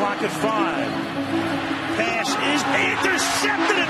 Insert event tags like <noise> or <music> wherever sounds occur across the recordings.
clock at five. Pass is intercepted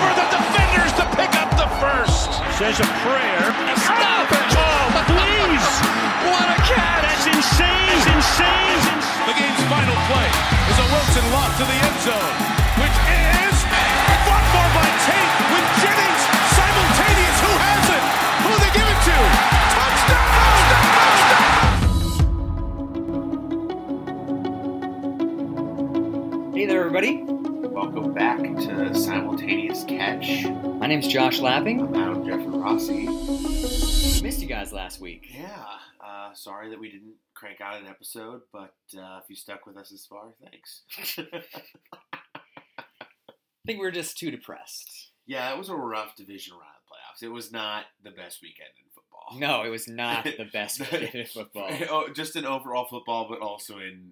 first. Says a prayer. Stop it! Oh, please. What a catch! That's insane. That's insane. The game's final play is a Wilson lock to the end zone, which is fought for by Tate with Jennings simultaneous. Who has it? Who they give it to? Touchdown! Touchdown! Hey there, everybody. Welcome back to Simultaneous Catch. My name's Josh Lapping. I'm Adam Jeffrey Rossi. Missed you guys last week. Yeah, uh, sorry that we didn't crank out an episode, but uh, if you stuck with us this far, thanks. I think we were just too depressed. yeah, it was a rough division round of playoffs. It was not the best weekend in football. No, it was not the <laughs> best weekend in football. <laughs> oh, just in overall football, but also in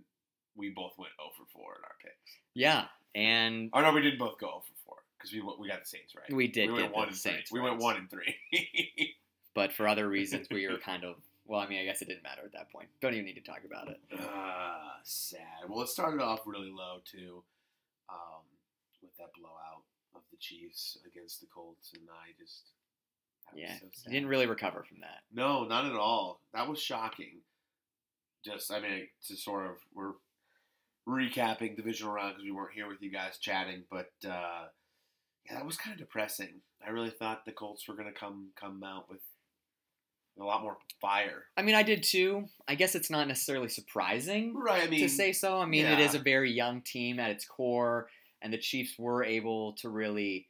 we both went over 4 in our picks. Yeah, and Oh no, we didn't both go 0 for 4 because we we got the Saints right. We did We get went the one and three. Saints We went one and three. <laughs> but for other reasons, we were <laughs> kind of. Well, I mean, I guess it didn't matter at that point. Don't even need to talk about it. Ah, sad. Well, it started off really low too, um, with that blowout of the Chiefs against the Colts, and I just Yeah, so sad. didn't really recover from that. No, not at all. That was shocking. Just, I mean, to sort of we're recapping divisional round because we weren't here with you guys chatting, but uh, yeah, that was kind of depressing. I really thought the Colts were going to come come out with a lot more fire. I mean, I did too. I guess it's not necessarily surprising Right. I mean, to say so. I mean, it is a very young team at its core, and the Chiefs were able to really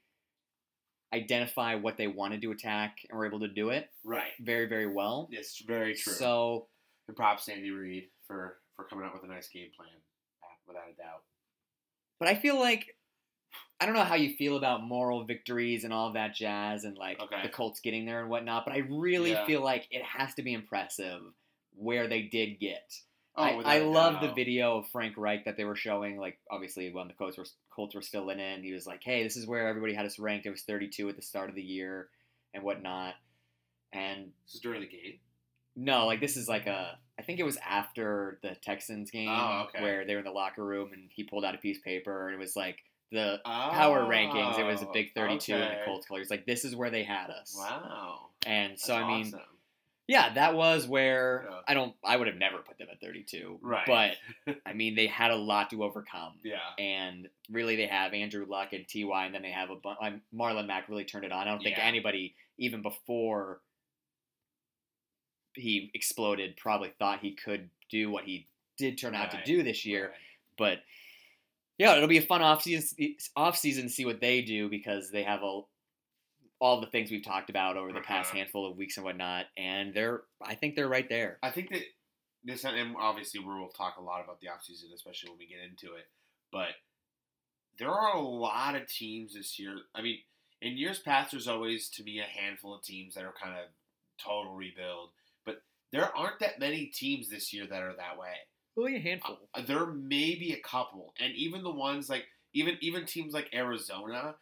identify what they wanted to attack and were able to do it right. very, very well. It's very true. So And props Andy Reid for for coming up with a nice game plan, without a doubt. But I feel like I don't know how you feel about moral victories and all of that jazz and like Okay. the Colts getting there and whatnot, but I really Yeah. feel like it has to be impressive where they did get. Oh, I, I love the video of Frank Reich that they were showing, like obviously when the Colts were Colts were still in it, and he was like, "Hey, this is where everybody had us ranked. It was 32 at the start of the year and whatnot." And This is during the game. no, like this is like a. I think it was after the Texans game Oh, okay. where they were in the locker room and he pulled out a piece of paper and it was like the power rankings. It was a big 32 in the Oh, okay. Colts colors. Like this is where they had us. Wow. And so That's I mean, awesome. yeah, that was where Yeah. I don't. I would have never put them at 32. Right. But <laughs> I mean, they had a lot to overcome. Yeah. And really, they have Andrew Luck and Ty, and then they have a bu- um, Marlon Mack really turned it on. I don't think Yeah. anybody, even before he exploded, probably thought he could do what he did turn out Right. to do this year. Right. But yeah, it'll be a fun off season off season to see what they do because they have a, all the things we've talked about over the past Uh-huh. handful of weeks and whatnot, and they're I think they're right there. I think that this, and obviously we will talk a lot about the offseason, especially when we get into it. But there are a lot of teams this year. I mean, in years past, there's always to me a handful of teams that are kind of total rebuild. But there aren't that many teams this year that are that way. Only a handful. Uh, there may be a couple, and even the ones like even even teams like Arizona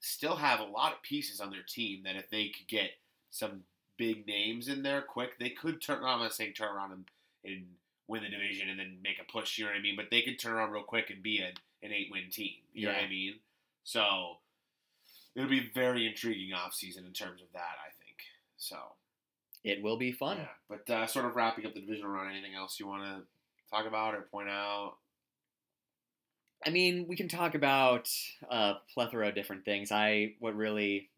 still have a lot of pieces on their team that if they could get some big names in there quick, they could turn around. I'm not saying turn around and, and win the division and then make a push. You know what I mean? But they could turn around real quick and be an, an eight win team. You know what I mean? So it'll be very intriguing offseason in terms of that. I think so. It will be fun. Yeah, but uh, sort of wrapping up the division round. Anything else you want to talk about or point out? I mean, we can talk about a plethora of different things. I what really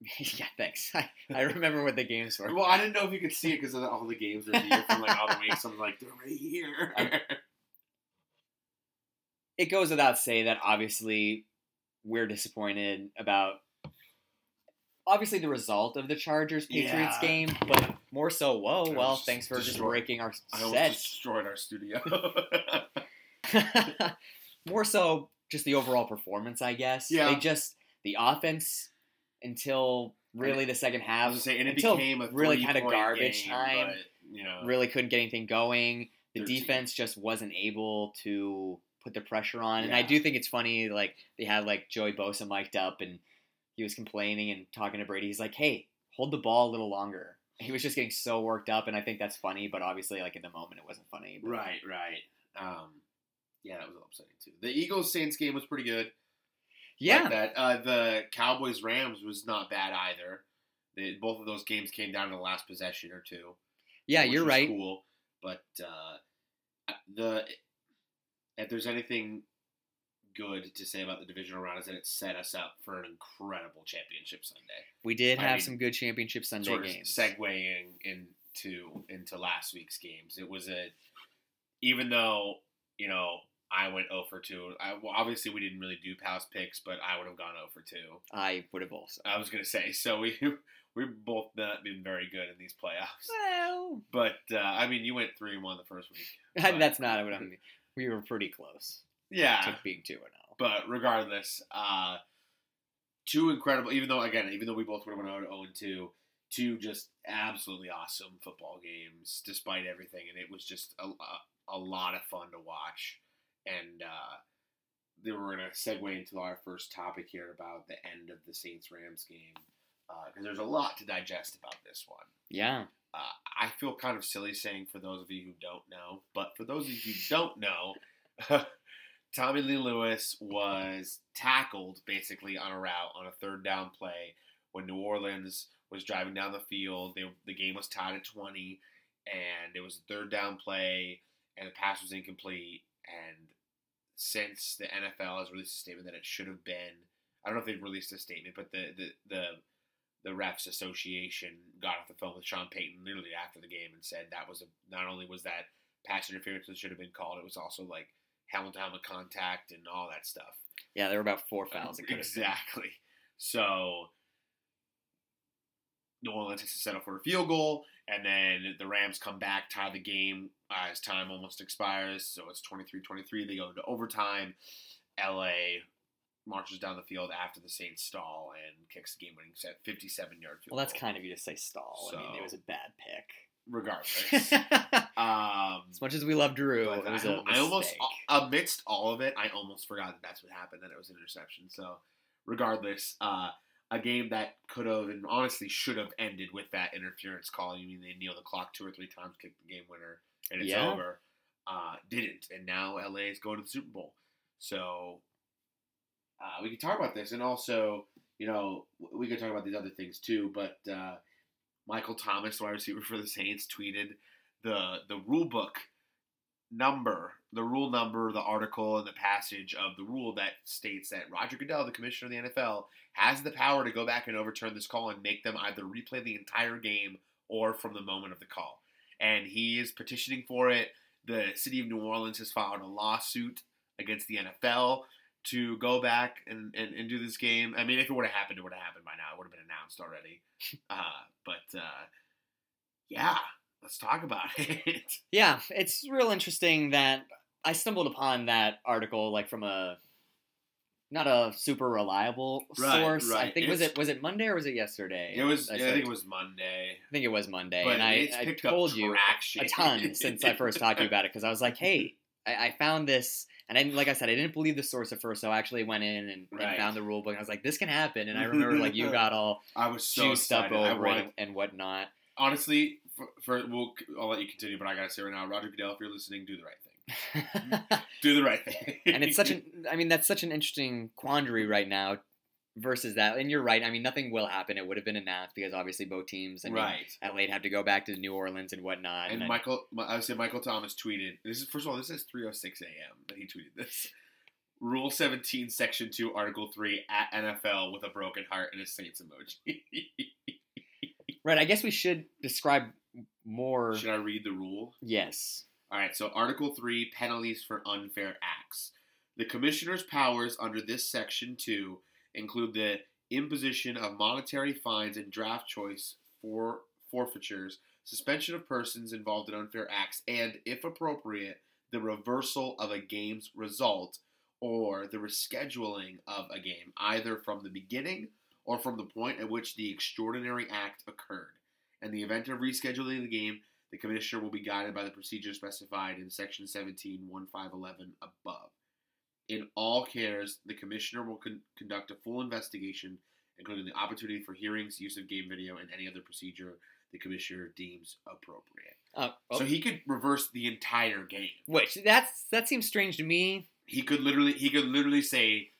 <laughs> yeah, thanks. <laughs> I, I <laughs> remember what the games were. Well, I didn't know if you could see it because all the games are here from like all the weeks. I'm like, they're right here. It goes without saying that obviously we're disappointed about obviously the result of the Chargers Patriots Yeah. game, but more so, whoa, I well, thanks for just destroyed- breaking our I set. destroyed our studio. <laughs> <laughs> more so just the overall performance, I guess. Yeah. They just the offense until really the second half say, and it until became a really kind of garbage game, time. But, you know, really couldn't get anything going. The 13. defense just wasn't able to put the pressure on. And I do think it's funny, like they had like Joey Bosa mic'd up and he was complaining and talking to Brady. He's like, "Hey, hold the ball a little longer." <laughs> He was just getting so worked up, and I think that's funny. But obviously, like in the moment, it wasn't funny. But- right, right. Um, yeah, that was upsetting too. The Eagles Saints game was pretty good. Yeah, like that. Uh, the Cowboys Rams was not bad either. They, both of those games came down to the last possession or two. yeah, you're right. Cool, but uh, the if there's anything good to say about the divisional round is that it set us up for an incredible championship Sunday. We did I have mean, some good championship Sunday sort of games. segueing into into last week's games. It was a even though you know I went 0 for 2. I, well, obviously we didn't really do past picks, but I would have gone 0 for 2. I would have also. I was gonna say <laughs> so we we've both not been very good in these playoffs. Well, But uh, I mean, you went three and one the first week. <laughs> But- that's not what I mean. We were pretty close Yeah, to being two and oh. zero. but regardless, uh, two incredible. Even though again, even though we both would have went out zero and two, two just absolutely awesome football games despite everything, and it was just a, a, a lot of fun to watch. And uh, then we're gonna segue into our first topic here about the end of the Saints Rams game because there's a lot to digest about this one. Yeah, Uh, I feel kind of silly saying for those of you who don't know, but for those of you who don't know, <laughs> Tommy Lee Lewis was tackled basically on a route on a third down play when New Orleans was driving down the field. They, the game was tied at 20, and it was a third down play, and the pass was incomplete. And since the NFL has released a statement that it should have been, I don't know if they've released a statement, but the the the the refs association got off the phone with Sean Payton literally after the game and said that was a not only was that pass interference that should have been called, it was also like helmet to helmet contact and all that stuff. yeah, there were about four fouls. Have been. exactly. So New Orleans has to settle for a field goal, and then the Rams come back, tie the game uh, as time almost expires. So it's 23-23. They go into overtime. LA marches down the field after the Saints stall and kicks the game-winning set 57-yard field Well, that's goal. kind of you to say stall. I mean, it was a bad pick. Regardless. <laughs> as um, much as we love Drew, it was I, a I almost amidst all of it, I almost forgot that that's what happened. That it was an interception. So, regardless, uh, a game that could have and honestly should have ended with that interference call. You mean they kneel the clock two or three times, kick the game winner, and it's Yeah. over. Uh, didn't, and now LA is going to the Super Bowl. So, uh, we could talk about this, and also, you know, we could talk about these other things too. But uh, Michael Thomas, wide receiver for the Saints, tweeted the the rule book number, the rule number, the article, and the passage of the rule that states that Roger Goodell, the commissioner of the NFL, has the power to go back and overturn this call and make them either replay the entire game or from the moment of the call. And he is petitioning for it. The city of New Orleans has filed a lawsuit against the NFL to go back and, and, and do this game. I mean, if it would have happened, it would have happened by now. It would have been announced already. <laughs> Uh, but uh, yeah, let's talk about <laughs> it. Yeah, it's real interesting that I stumbled upon that article like from a not a super reliable Right, source. I right. think was it was it Monday or was it yesterday? It was. I I think it was Monday. I think it was Monday, But and I, I told you a ton since I first talked to you about it because I was like, <laughs> hey, I, I found this, and I, like I said, I didn't believe the source at first, so I actually went in and, and found the rule book. And I was like, this can happen, and I <laughs> remember like you <laughs> got all I was so juiced up excited. Over wanted, it and whatnot. honestly, for, for we'll, I'll let you continue, but I gotta say right now, Roger Goodell, if you're listening, do the right thing. <laughs> Do the right thing. and it's such an I mean that's such an interesting quandary right now versus that and you're right I mean nothing will happen it would have been announced because obviously both teams I mean, right. LA had to go back to New Orleans and whatnot And then- Michael, I would say Michael Thomas tweeted. This is first of all, this is 3:06 a.m. that he tweeted this. Rule 17, Section 2, Article 3 at NFL with a broken heart and a Saints emoji. <laughs> Right. I guess we should describe more. Should I read the rule? Yes. All right, so Article 3 penalties for unfair acts. The commissioner's powers under this section 2 include the imposition of monetary fines and draft choice for forfeitures, suspension of persons involved in unfair acts, and, if appropriate, the reversal of a game's result or the rescheduling of a game, either from the beginning or from the point at which the extraordinary act occurred. In the event of rescheduling the game, the commissioner will be guided by the procedure specified in Section 17, 1511 above. In all cares, the commissioner will con- conduct a full investigation, including the opportunity for hearings, use of game video, and any other procedure the commissioner deems appropriate. Uh, oh, So he could reverse the entire game. which that's that seems strange to me. He could literally he could literally say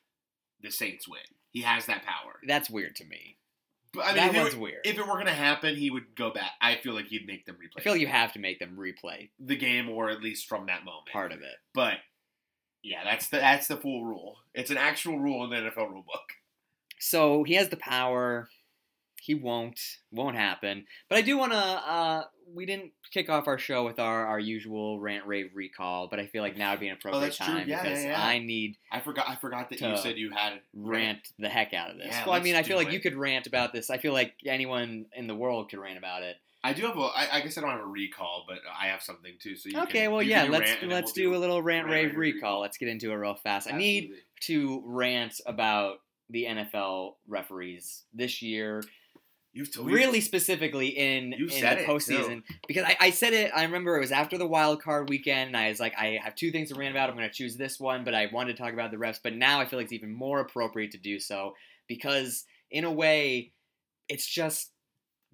the Saints win. He has that power. That's weird to me. But I mean, that if, it one's were, weird. if it were gonna happen, he would go back. I feel like he'd make them replay. I feel like you have to make them replay the game, or at least from that moment. part of it. But yeah, that's the that's the full rule. It's an actual rule in the NFL rule book. So he has the power. He won't. Won't happen. But I do want to. Uh, we didn't kick off our show with our, our usual rant rave recall, but I feel like now would be an appropriate Oh, that's true. time Yeah, because yeah, yeah. I need I forgot. I forgot that you said you had rant the heck out of this. Well, I mean, I feel like it. you could rant about this. I feel like anyone in the world could rant about it. I do have a. I, I guess I don't have a recall, but I have something too. So you okay, can, well, yeah, let's rant, and then let's we'll do a little rant, rant, rave recall. recall. Let's get into it real fast. I need to rant about the NFL referees this year, You've told really specifically in, in the postseason. Because I, I said it, I remember it was after the wild card weekend, and I was like, I have two things to rant about. I'm going to choose this one, but I wanted to talk about the refs. But now I feel like it's even more appropriate to do so because, in a way, it's just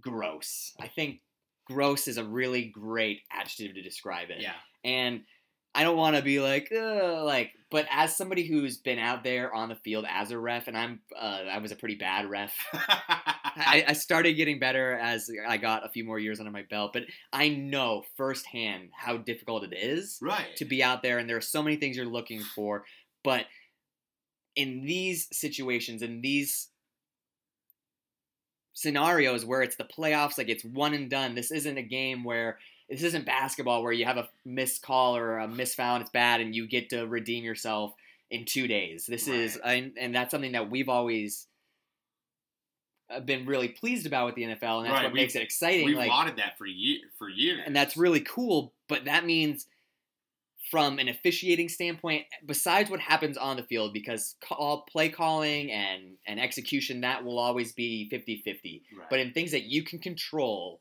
gross. I think gross is a really great adjective to describe it Yeah. and I don't want to be like, like, but as somebody who's been out there on the field as a ref, and I'm, uh, I was a pretty bad ref. <laughs> I, I started getting better as I got a few more years under my belt, but I know firsthand how difficult it is right. to be out there, and there are so many things you're looking for. But in these situations, in these scenarios where it's the playoffs, like it's one and done, this isn't a game where this isn't basketball where you have a missed call or a missed foul and it's bad and you get to redeem yourself in two days. This is, and, and that's something that we've always uh, been really pleased about with the NFL, and that's Right, what we- makes it exciting. We've like, wanted that for year for years, and that's really cool. But that means, from an officiating standpoint, besides what happens on the field, because call, play calling and, and execution, that will always be 50 50. Right. But in things that you can control,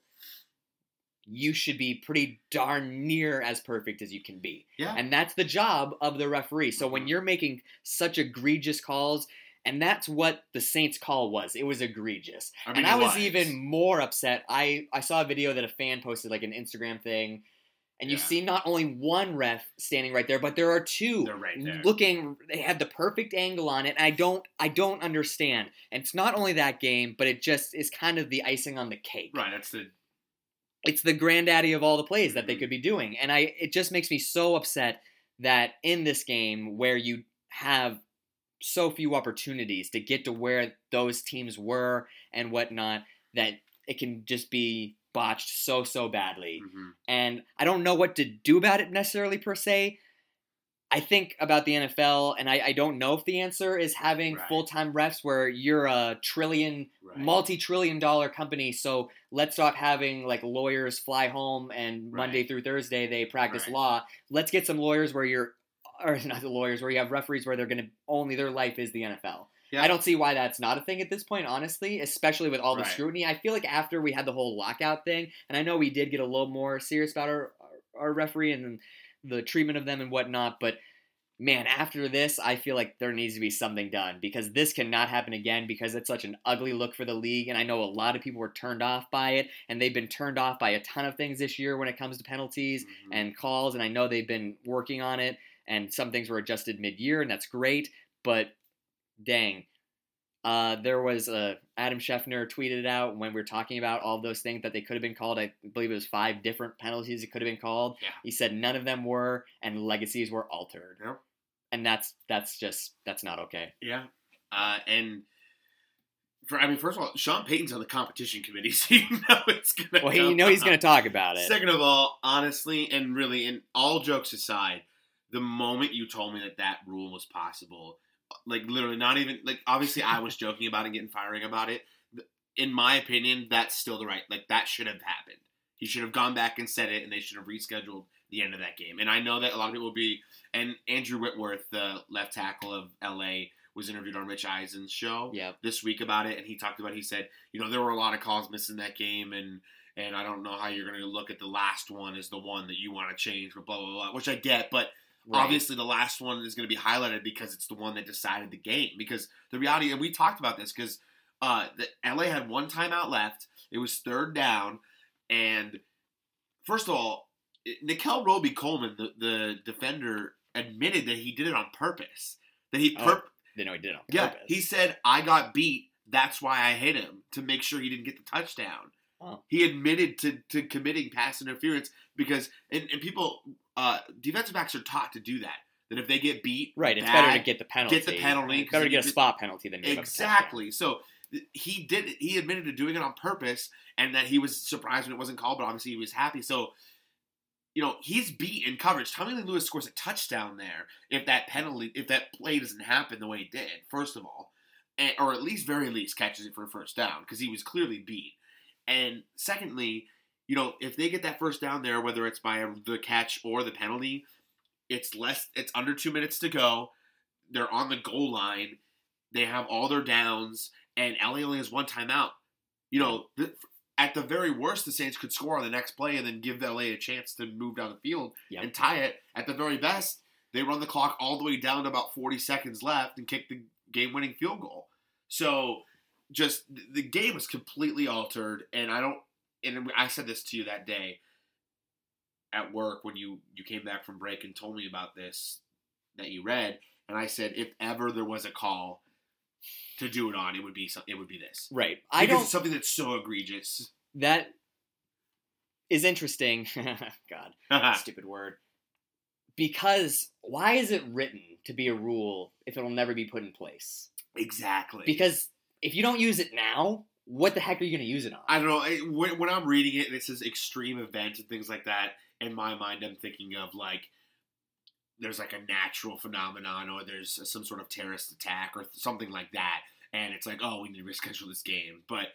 you should be pretty darn near as perfect as you can be. yeah. And that's the job of the referee. So when Mhm. you're making such egregious calls, and that's what the Saints call was. It was egregious. I mean, and I was was. even more upset. I, I saw a video that a fan posted, like an Instagram thing, and you Yeah. see not only one ref standing right there, but there are two They're right there. looking. They had the perfect angle on it, and I don't, I don't understand. And it's not only that game, but it just is kind of the icing on the cake right. That's the it's the granddaddy of all the plays that they Mhm. could be doing. And I it just makes me so upset that in this game where you have so few opportunities to get to where those teams were and whatnot, that it can just be botched so so badly. mhm. And I don't know what to do about it necessarily per se. I think about the NFL, and I, I don't know if the answer is having Right. full time refs where you're a trillion right. multi-trillion dollar company so let's stop having like lawyers fly home and monday through thursday they practice Right. law let's get some lawyers where you're or not the lawyers where you have referees where they're going to only their life is the nfl I don't see why that's not a thing at this point honestly especially with all the Right. scrutiny i feel like after we had the whole lockout thing and i know we did get a little more serious about our our referee and the treatment of them and whatnot but man, after this, I feel like there needs to be something done because this cannot happen again because it's such an ugly look for the league. And I know a lot of people were turned off by it, and they've been turned off by a ton of things this year when it comes to penalties Mhm. and calls. And I know they've been working on it, and some things were adjusted mid year, and that's great. But dang. Uh, there was uh, Adam Schefter tweeted it out when we were talking about all those things that they could have been called. I believe it was five different penalties it could have been called. Yeah. He said none of them were, and legacies were altered. Yep. and that's that's just that's not okay. Yeah. Uh, and for, I mean, first of all, Sean Payton's on the competition committee, <laughs> so you know it's gonna. Well, you know he's going to talk about it. Second of all, honestly, and really, and all jokes aside, the moment you told me that that rule was possible, like literally, not even like obviously I was joking about it, and getting firing about it. In my opinion, that's still the right. Like that should have happened. He should have gone back and said it, and they should have rescheduled the end of that game. And I know that a lot of people will be. And Andrew Whitworth, the left tackle of LA, was interviewed on Rich Eisen's show Yep. this week about it, and he talked about. He said, you know, there were a lot of calls missing that game, and and I don't know how you're going to look at the last one as the one that you want to change, but blah blah blah. Which I get, but Right. obviously the last one is going to be highlighted because it's the one that decided the game. Because the reality, and we talked about this, because uh, the LA had one timeout left. It was third down, and first of all, Nickell Robey-Coleman, the, the defender, admitted that he did it on purpose. That he Oh, They know he did it on yeah, purpose. he said I got beat. That's why I hit him to make sure he didn't get the touchdown. Oh. He admitted to, to committing pass interference because and, and people uh, defensive backs are taught to do that. That if they get beat, right. It's better to get the penalty. get the penalty, 'cause Better to get a spot penalty than give up a touchdown. exactly. So he did. He admitted to doing it on purpose, and that he was surprised when it wasn't called, but obviously he was happy. So. You know he's beat in coverage. Tommy Lee Lewis scores a touchdown there if that penalty, if that play doesn't happen the way it did. First of all, and, or at least very least catches it for a first down because he was clearly beat. And secondly, you know, if they get that first down there, whether it's by the catch or the penalty, it's less. It's under two minutes to go. They're on the goal line. They have all their downs, and LA only has one timeout. You know, the, at the very worst, the Saints could score on the next play and then give LA a chance to move down the field Yep. and tie it. At the very best, they run the clock all the way down to about 40 seconds left and kick the game-winning field goal. So, just the game was completely altered, and I don't. And I said this to you that day at work when you you came back from break and told me about this that you read, and I said if ever there was a call to do it on, it would be some, it would be this. Right. I Because don't. it's something that's so egregious. That is interesting. <laughs> God, <laughs> stupid word. Because why is it written to be a rule if it'll never be put in place? exactly. Because if you don't use it now, what the heck are you going to use it on? I don't know. When, when I'm reading it and it says extreme events and things like that, in my mind, I'm thinking of like there's like a natural phenomenon or there's some sort of terrorist attack or something like that, and it's like, oh, we need to reschedule this game. But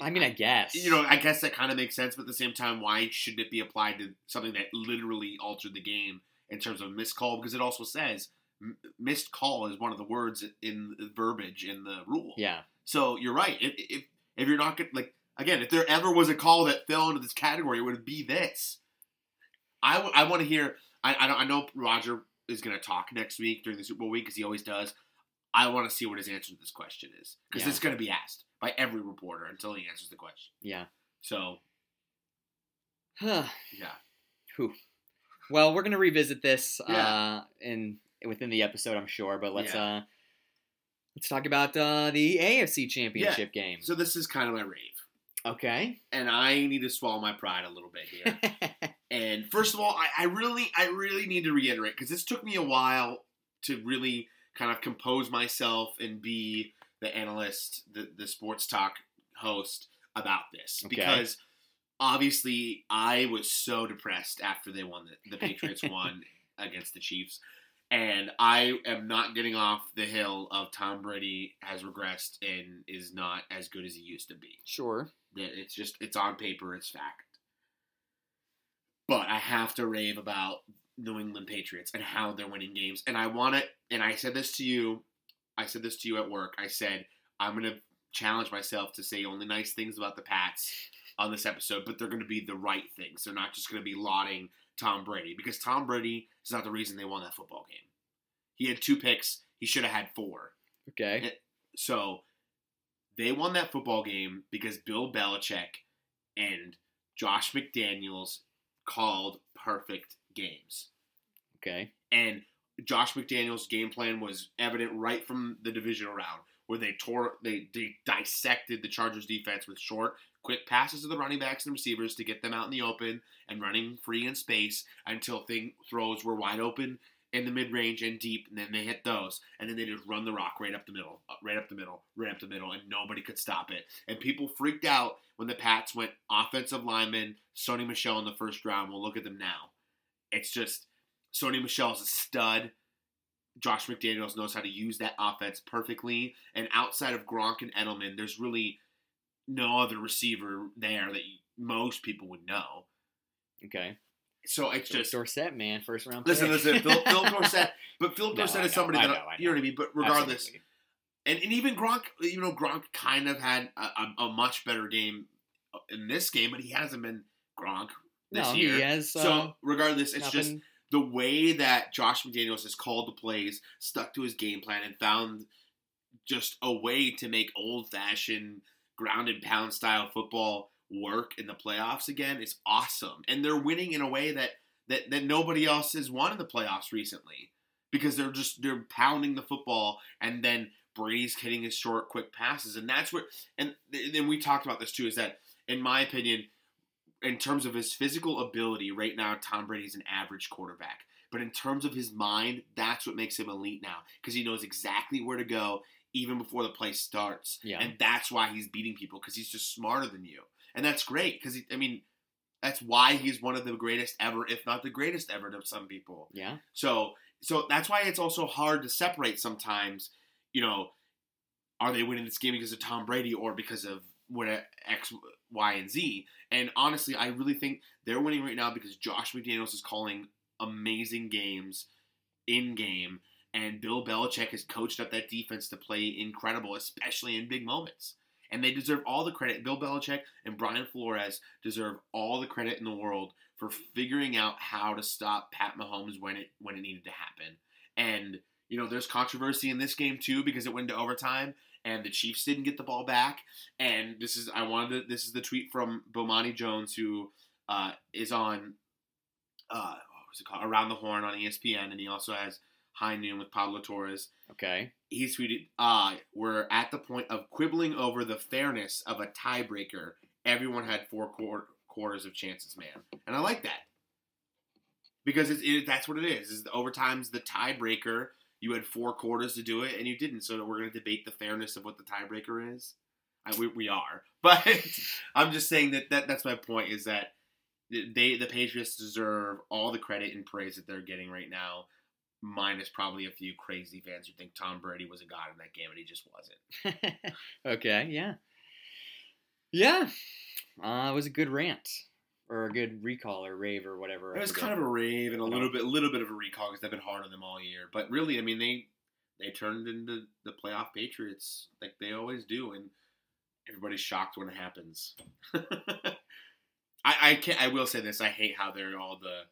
I mean, I guess. you know, I guess that kind of makes sense. But at the same time, why shouldn't it be applied to something that literally altered the game in terms of missed call? Because it also says m- missed call is one of the words in the verbiage in the rule. Yeah. So you're right. If if, if you're not like again, if there ever was a call that fell into this category, it would be this. I, w- I want to hear. I I, don't, I know Roger is going to talk next week during the Super Bowl week because he always does. I want to see what his answer to this question is because Yeah. it's going to be asked by every reporter until he answers the question. Yeah. So Huh. yeah, Whew. Well, we're gonna revisit this Yeah. uh, in within the episode, I'm sure. But let's Yeah. uh, let's talk about uh, the AFC Championship game. so this is kind of my rave, Okay. and I need to swallow my pride a little bit here. <laughs> And first of all, I, I really, I really need to reiterate because this took me a while to really kind of compose myself and be the analyst, the, the sports talk host about this Okay. because obviously I was so depressed after they won the, the Patriots <laughs> won against the Chiefs. And I am not getting off the hill of Tom Brady has regressed and is not as good as he used to be. sure. That It's just it's on paper, it's fact. But I have to rave about New England Patriots and how they're winning games. And I want it. And I said this to you. I said this to you at work. I said I'm going to challenge myself to say only nice things about the Pats on this episode, but they're going to be the right things. They're not just going to be lauding Tom Brady because Tom Brady is not the reason they won that football game. He had two picks. He should have had four. Okay. So they won that football game because Bill Belichick and Josh McDaniels called perfect games. Okay. And Josh McDaniels' game plan was evident right from the divisional round, where they tore, they, they dissected the Chargers defense with short, quick passes to the running backs and receivers to get them out in the open and running free in space until thing throws were wide open in the mid range and deep, and then they hit those, and then they just run the rock right up the middle, uh, right up the middle, right up the middle, and nobody could stop it. And people freaked out when the Pats went offensive lineman Sony Michel in the first round. Well, look at them now. It's just Sony Michel's a stud. Josh McDaniels knows how to use that offense perfectly. And outside of Gronk and Edelman, there's really no other receiver there that you, most people would know. Okay. So it's just Dorsett, man, first round. listen, pick. listen. Phil, Phil <laughs> Dorsett, but Phil No, I is know, somebody I that know, I you know know. what I mean. But regardless, Absolutely. and, and even Gronk, you know, Gronk kind of had a, a, a much better game in this game, but he hasn't been Gronk this no, year. he has. Uh, so regardless, it's just the way that Josh McDaniels has called the plays, stuck to his game plan, and found just a way to make old fashioned ground and pound style football work in the playoffs again is awesome. And they're winning in a way that that, that nobody else has won in the playoffs recently. Because they're just they're pounding the football and then Brady's hitting his short, quick passes. And that's where and then we talked about this too, is that in my opinion, in terms of his physical ability, right now Tom Brady's an average quarterback. But in terms of his mind, that's what makes him elite now because he knows exactly where to go even before the play starts. Yeah. And that's why he's beating people because he's just smarter than you. And that's great because, I mean, that's why he's one of the greatest ever, if not the greatest ever to some people. yeah. So so that's why it's also hard to separate sometimes, you know, are they winning this game because of Tom Brady or because of what X, Y, and Z? And honestly, I really think they're winning right now because Josh McDaniels is calling amazing games in game, and Bill Belichick has coached up that defense to play incredible, especially in big moments. And they deserve all the credit. Bill Belichick and Brian Flores deserve all the credit in the world for figuring out how to stop Pat Mahomes when it when it needed to happen. And you know, there's controversy in this game too because it went to overtime and the Chiefs didn't get the ball back. And this is I wanted to, this is the tweet from Bomani Jones who uh, is on uh, what was it called Around the Horn on ESPN, and he also has High Noon with Pablo Torres Okay. he tweeted, uh, we're at the point of quibbling over the fairness of a tiebreaker. Everyone had four quar- quarters of chances, man. And I like that. Because it's, it, that's what it is. is the overtime's the tiebreaker. You had four quarters to do it, and you didn't. So we're going to debate the fairness of what the tiebreaker is. I, we, we are. <laughs> But I'm just saying that, that that's my point is that they the Patriots deserve all the credit and praise that they're getting right now minus probably a few crazy fans who think Tom Brady was a god in that game and he just wasn't. <laughs> okay. Yeah. Yeah. Uh, it was a good rant or a good recall or rave or whatever. It was kind of a rave and a little bit, a little bit of a recall because they've been hard on them all year. But really, I mean, they they turned into the playoff Patriots like they always do, and everybody's shocked when it happens. <laughs> I I can't. I will say this: I hate how they're all the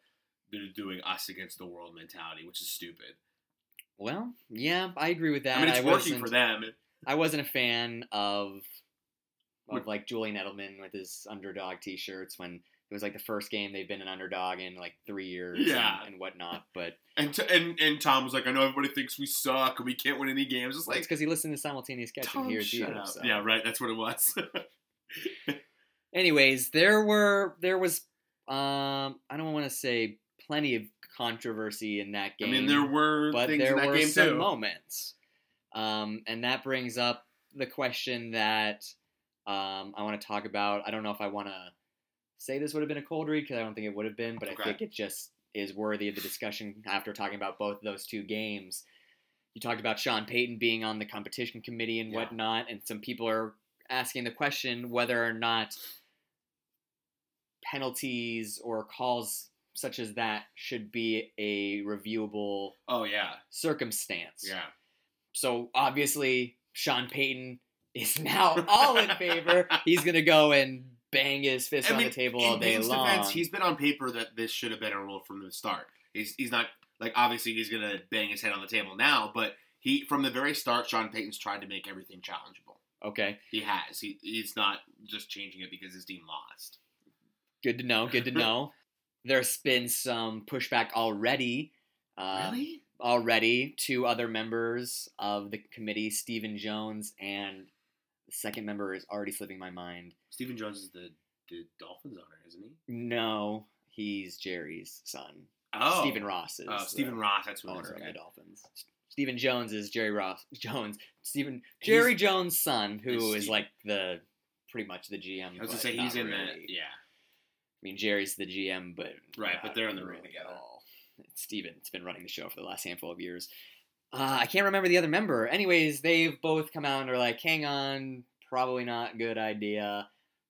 they're doing us against the world mentality, which is stupid. Well, yeah, I agree with that. I mean, it's working wasn't- for them. I wasn't a fan of of like Julian Edelman with his underdog T-shirts when it was like the first game they've been an underdog in like three years, Yeah. and, and whatnot. But And, t- and and Tom was like, I know everybody thinks we suck and we can't win any games. It's like, because he listened to simultaneous catch Tom, and hears shut you. So. Yeah, right. That's what it was. <laughs> Anyways, there were there was um I don't want to say plenty of controversy in that game. I mean, there were but there were game some too. moments. Um, and that brings up the question that um, I want to talk about. I don't know if I want to say this would have been a cold read because I don't think it would have been, but Okay. I think it just is worthy of the discussion after talking about both of those two games. You talked about Sean Payton being on the competition committee and Yeah. whatnot, and some people are asking the question whether or not penalties or calls such as that should be a reviewable Oh yeah, circumstance. yeah. So obviously, Sean Payton is now all in favor. <laughs> He's gonna go and bang his fist I on mean, the table all day long. defense, he's been on paper that this should have been a rule from the start. He's he's not like obviously he's gonna bang his head on the table now, but he from the very start, Sean Payton's tried to make everything challengeable. okay, He has. He he's not just changing it because his team lost. good to know. Good to <laughs> know. There's been some pushback already. Uh, really? Already, two other members of the committee, Stephen Jones, and the second member is already slipping my mind. Stephen Jones is the, the Dolphins owner, isn't he? No, he's Jerry's son. Oh, Stephen Ross is Oh, Stephen the Ross. That's what owner is. of the Dolphins. Stephen Jones is Jerry Ross Jones. Stephen Jerry He's- Jones' son, who is like the pretty much the GM. I was gonna say he's in really. that. Yeah. I mean, Jerry's the GM, but Right, but they're in the room together. all. Stephen, it's been running the show for the last handful of years. Uh, I can't remember the other member. Anyways, they've both come out and are like, "Hang on, probably not good idea."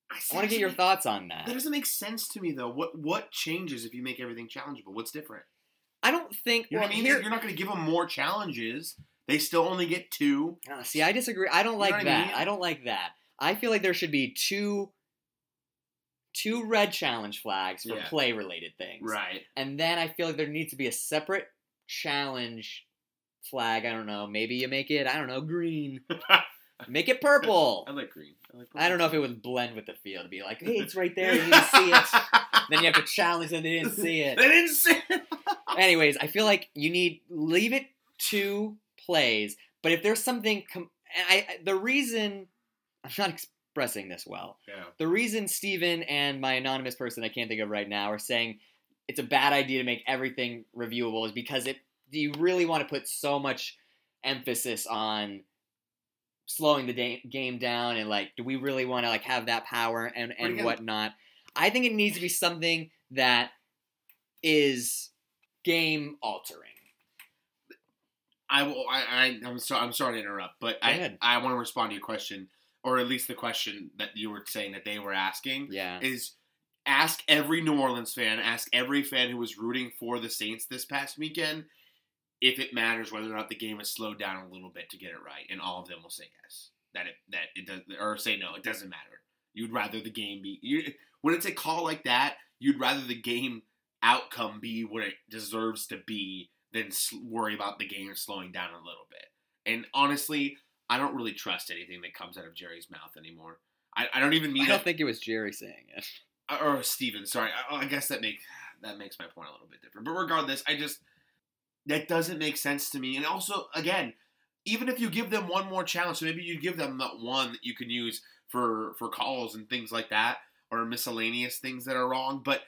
I want to get your thoughts on that. That doesn't make sense to me though. What what changes if you make everything challengeable? What's different? I don't think. You know well, what I mean? here, You're not going to give them more challenges. They still only get two. Uh, see, I disagree. I don't You like know what I that. mean? I don't like that. I feel like there should be two two red challenge flags for Yeah. play related things. Right. And then I feel like there needs to be a separate challenge flag. I don't know. Maybe you make it, I don't know, green. <laughs> make it purple. I like green. I, like I don't know if it would blend with the field to be like, hey, it's right there. You to see it. <laughs> then you have to challenge them. They didn't see it. They didn't see it. <laughs> Anyways, I feel like you need leave it to plays, but if there's something, com- I, I the reason I'm not expressing this well. Yeah. The reason Stephen and my anonymous person I can't think of right now are saying it's a bad idea to make everything reviewable is because it you really want to put so much emphasis on slowing the da- game down and like do we really want to like have that power and and again- whatnot. I think it needs to be something that is game altering. I will. I, I I'm sorry. I'm sorry to interrupt, but Go I ahead. I want to respond to your question, or at least the question that you were saying that they were asking Yeah. is ask every New Orleans fan, ask every fan who was rooting for the Saints this past weekend if it matters whether or not the game is slowed down a little bit to get it right, and all of them will say yes. That it that it does, or say no. It doesn't matter. You'd rather the game be you, when it's a call like that. You'd rather the game outcome be what it deserves to be than worry about the game slowing down a little bit. And honestly, I don't really trust anything that comes out of Jerry's mouth anymore. I, I don't even mean I don't that think it was Jerry saying it. Uh, or Stephen, sorry. I, I guess that make that makes my point a little bit different. But regardless, I just that doesn't make sense to me. And also, again, even if you give them one more challenge, so maybe you give them that one that you can use for for calls and things like that, or miscellaneous things that are wrong. But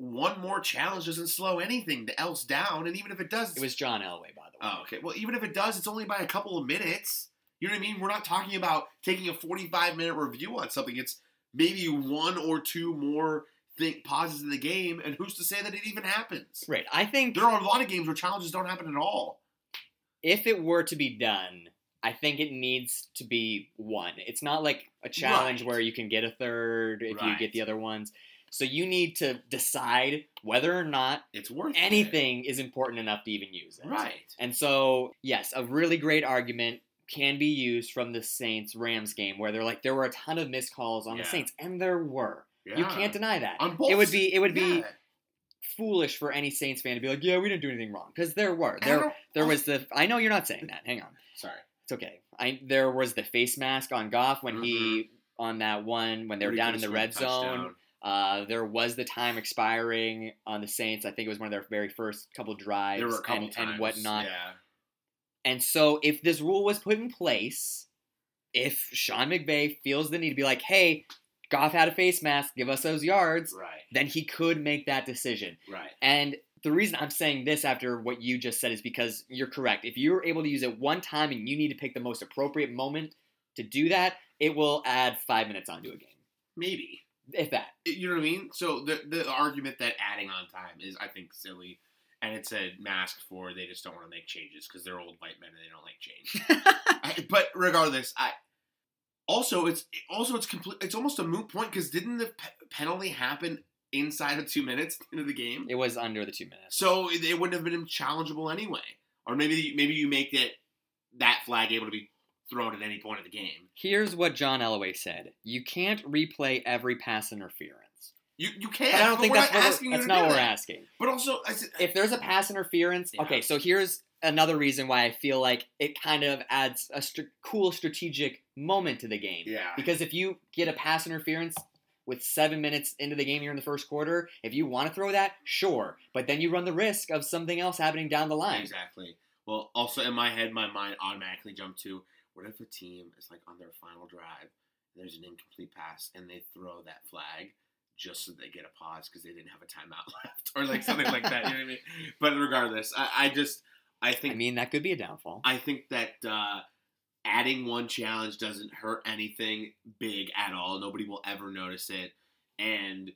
one more challenge doesn't slow anything else down. And even if it does, It was John Elway, by the way. Oh, okay. Well, even if it does, it's only by a couple of minutes. You know what I mean? We're not talking about taking a 45 minute review on something. It's maybe one or two more think pauses in the game, and who's to say that it even happens? Right. I think There are a lot of games where challenges don't happen at all. if it were to be done, I think it needs to be one. It's not like a challenge Right. where you can get a third if you get the other ones. So you need to decide whether or not It's worth anything is important enough to even use it. Right. And so, yes, a really great argument can be used from the Saints Rams game where they're like there were a ton of missed calls on the Saints and there were. Yeah. You can't deny that. On both It would be it would be foolish for any Saints fan to be like, "Yeah, we didn't do anything wrong." Cuz there were. There there was the I know you're not saying that. Hang on. Sorry. It's okay. I there was the face mask on Goff when he mm-hmm. on that one when they were Pretty down in the red zone. touchdown. Uh, there was the time expiring on the Saints. I think it was one of their very first couple drives There were a couple and, times. and whatnot. Yeah. And so if this rule was put in place, if Sean McVay feels the need to be like, hey, Goff had a face mask, give us those yards, Right. then he could make that decision. Right. And the reason I'm saying this after what you just said is because you're correct. If you're able to use it one time and you need to pick the most appropriate moment to do that, it will add five minutes onto a game. Maybe. If that. You know what I mean? So the the argument that adding on time is, I think, silly, and it's a mask for they just don't want to make changes because they're old white men and they don't like change. <laughs> I, but regardless, I also it's also it's complete. It's almost a moot point because didn't the pe- penalty happen inside of two minutes <laughs> into the game? It was under the two minutes. So it, it wouldn't have been challengeable anyway. Or maybe maybe you make it that flag able to be thrown at any point of the game. Here's what John Elway said You can't replay every pass interference. You you can't. I don't think that's not what asking that's not what we're that. asking. But also, I said, if there's a pass interference, Yeah. okay, so here's another reason why I feel like it kind of adds a str- cool strategic moment to the game. yeah, Because if you get a pass interference with seven minutes into the game here in the first quarter, if you want to throw that, sure. But then you run the risk of something else happening down the line. Exactly. Well, also in my head, my mind automatically jumped to what if a team is like on their final drive, there's an incomplete pass, and they throw that flag just so they get a pause because they didn't have a timeout <laughs> left or like something like that. You know what I mean? <laughs> But regardless, I, I just I think I mean, that could be a downfall. I think that uh, adding one challenge doesn't hurt anything big at all. Nobody will ever notice it, and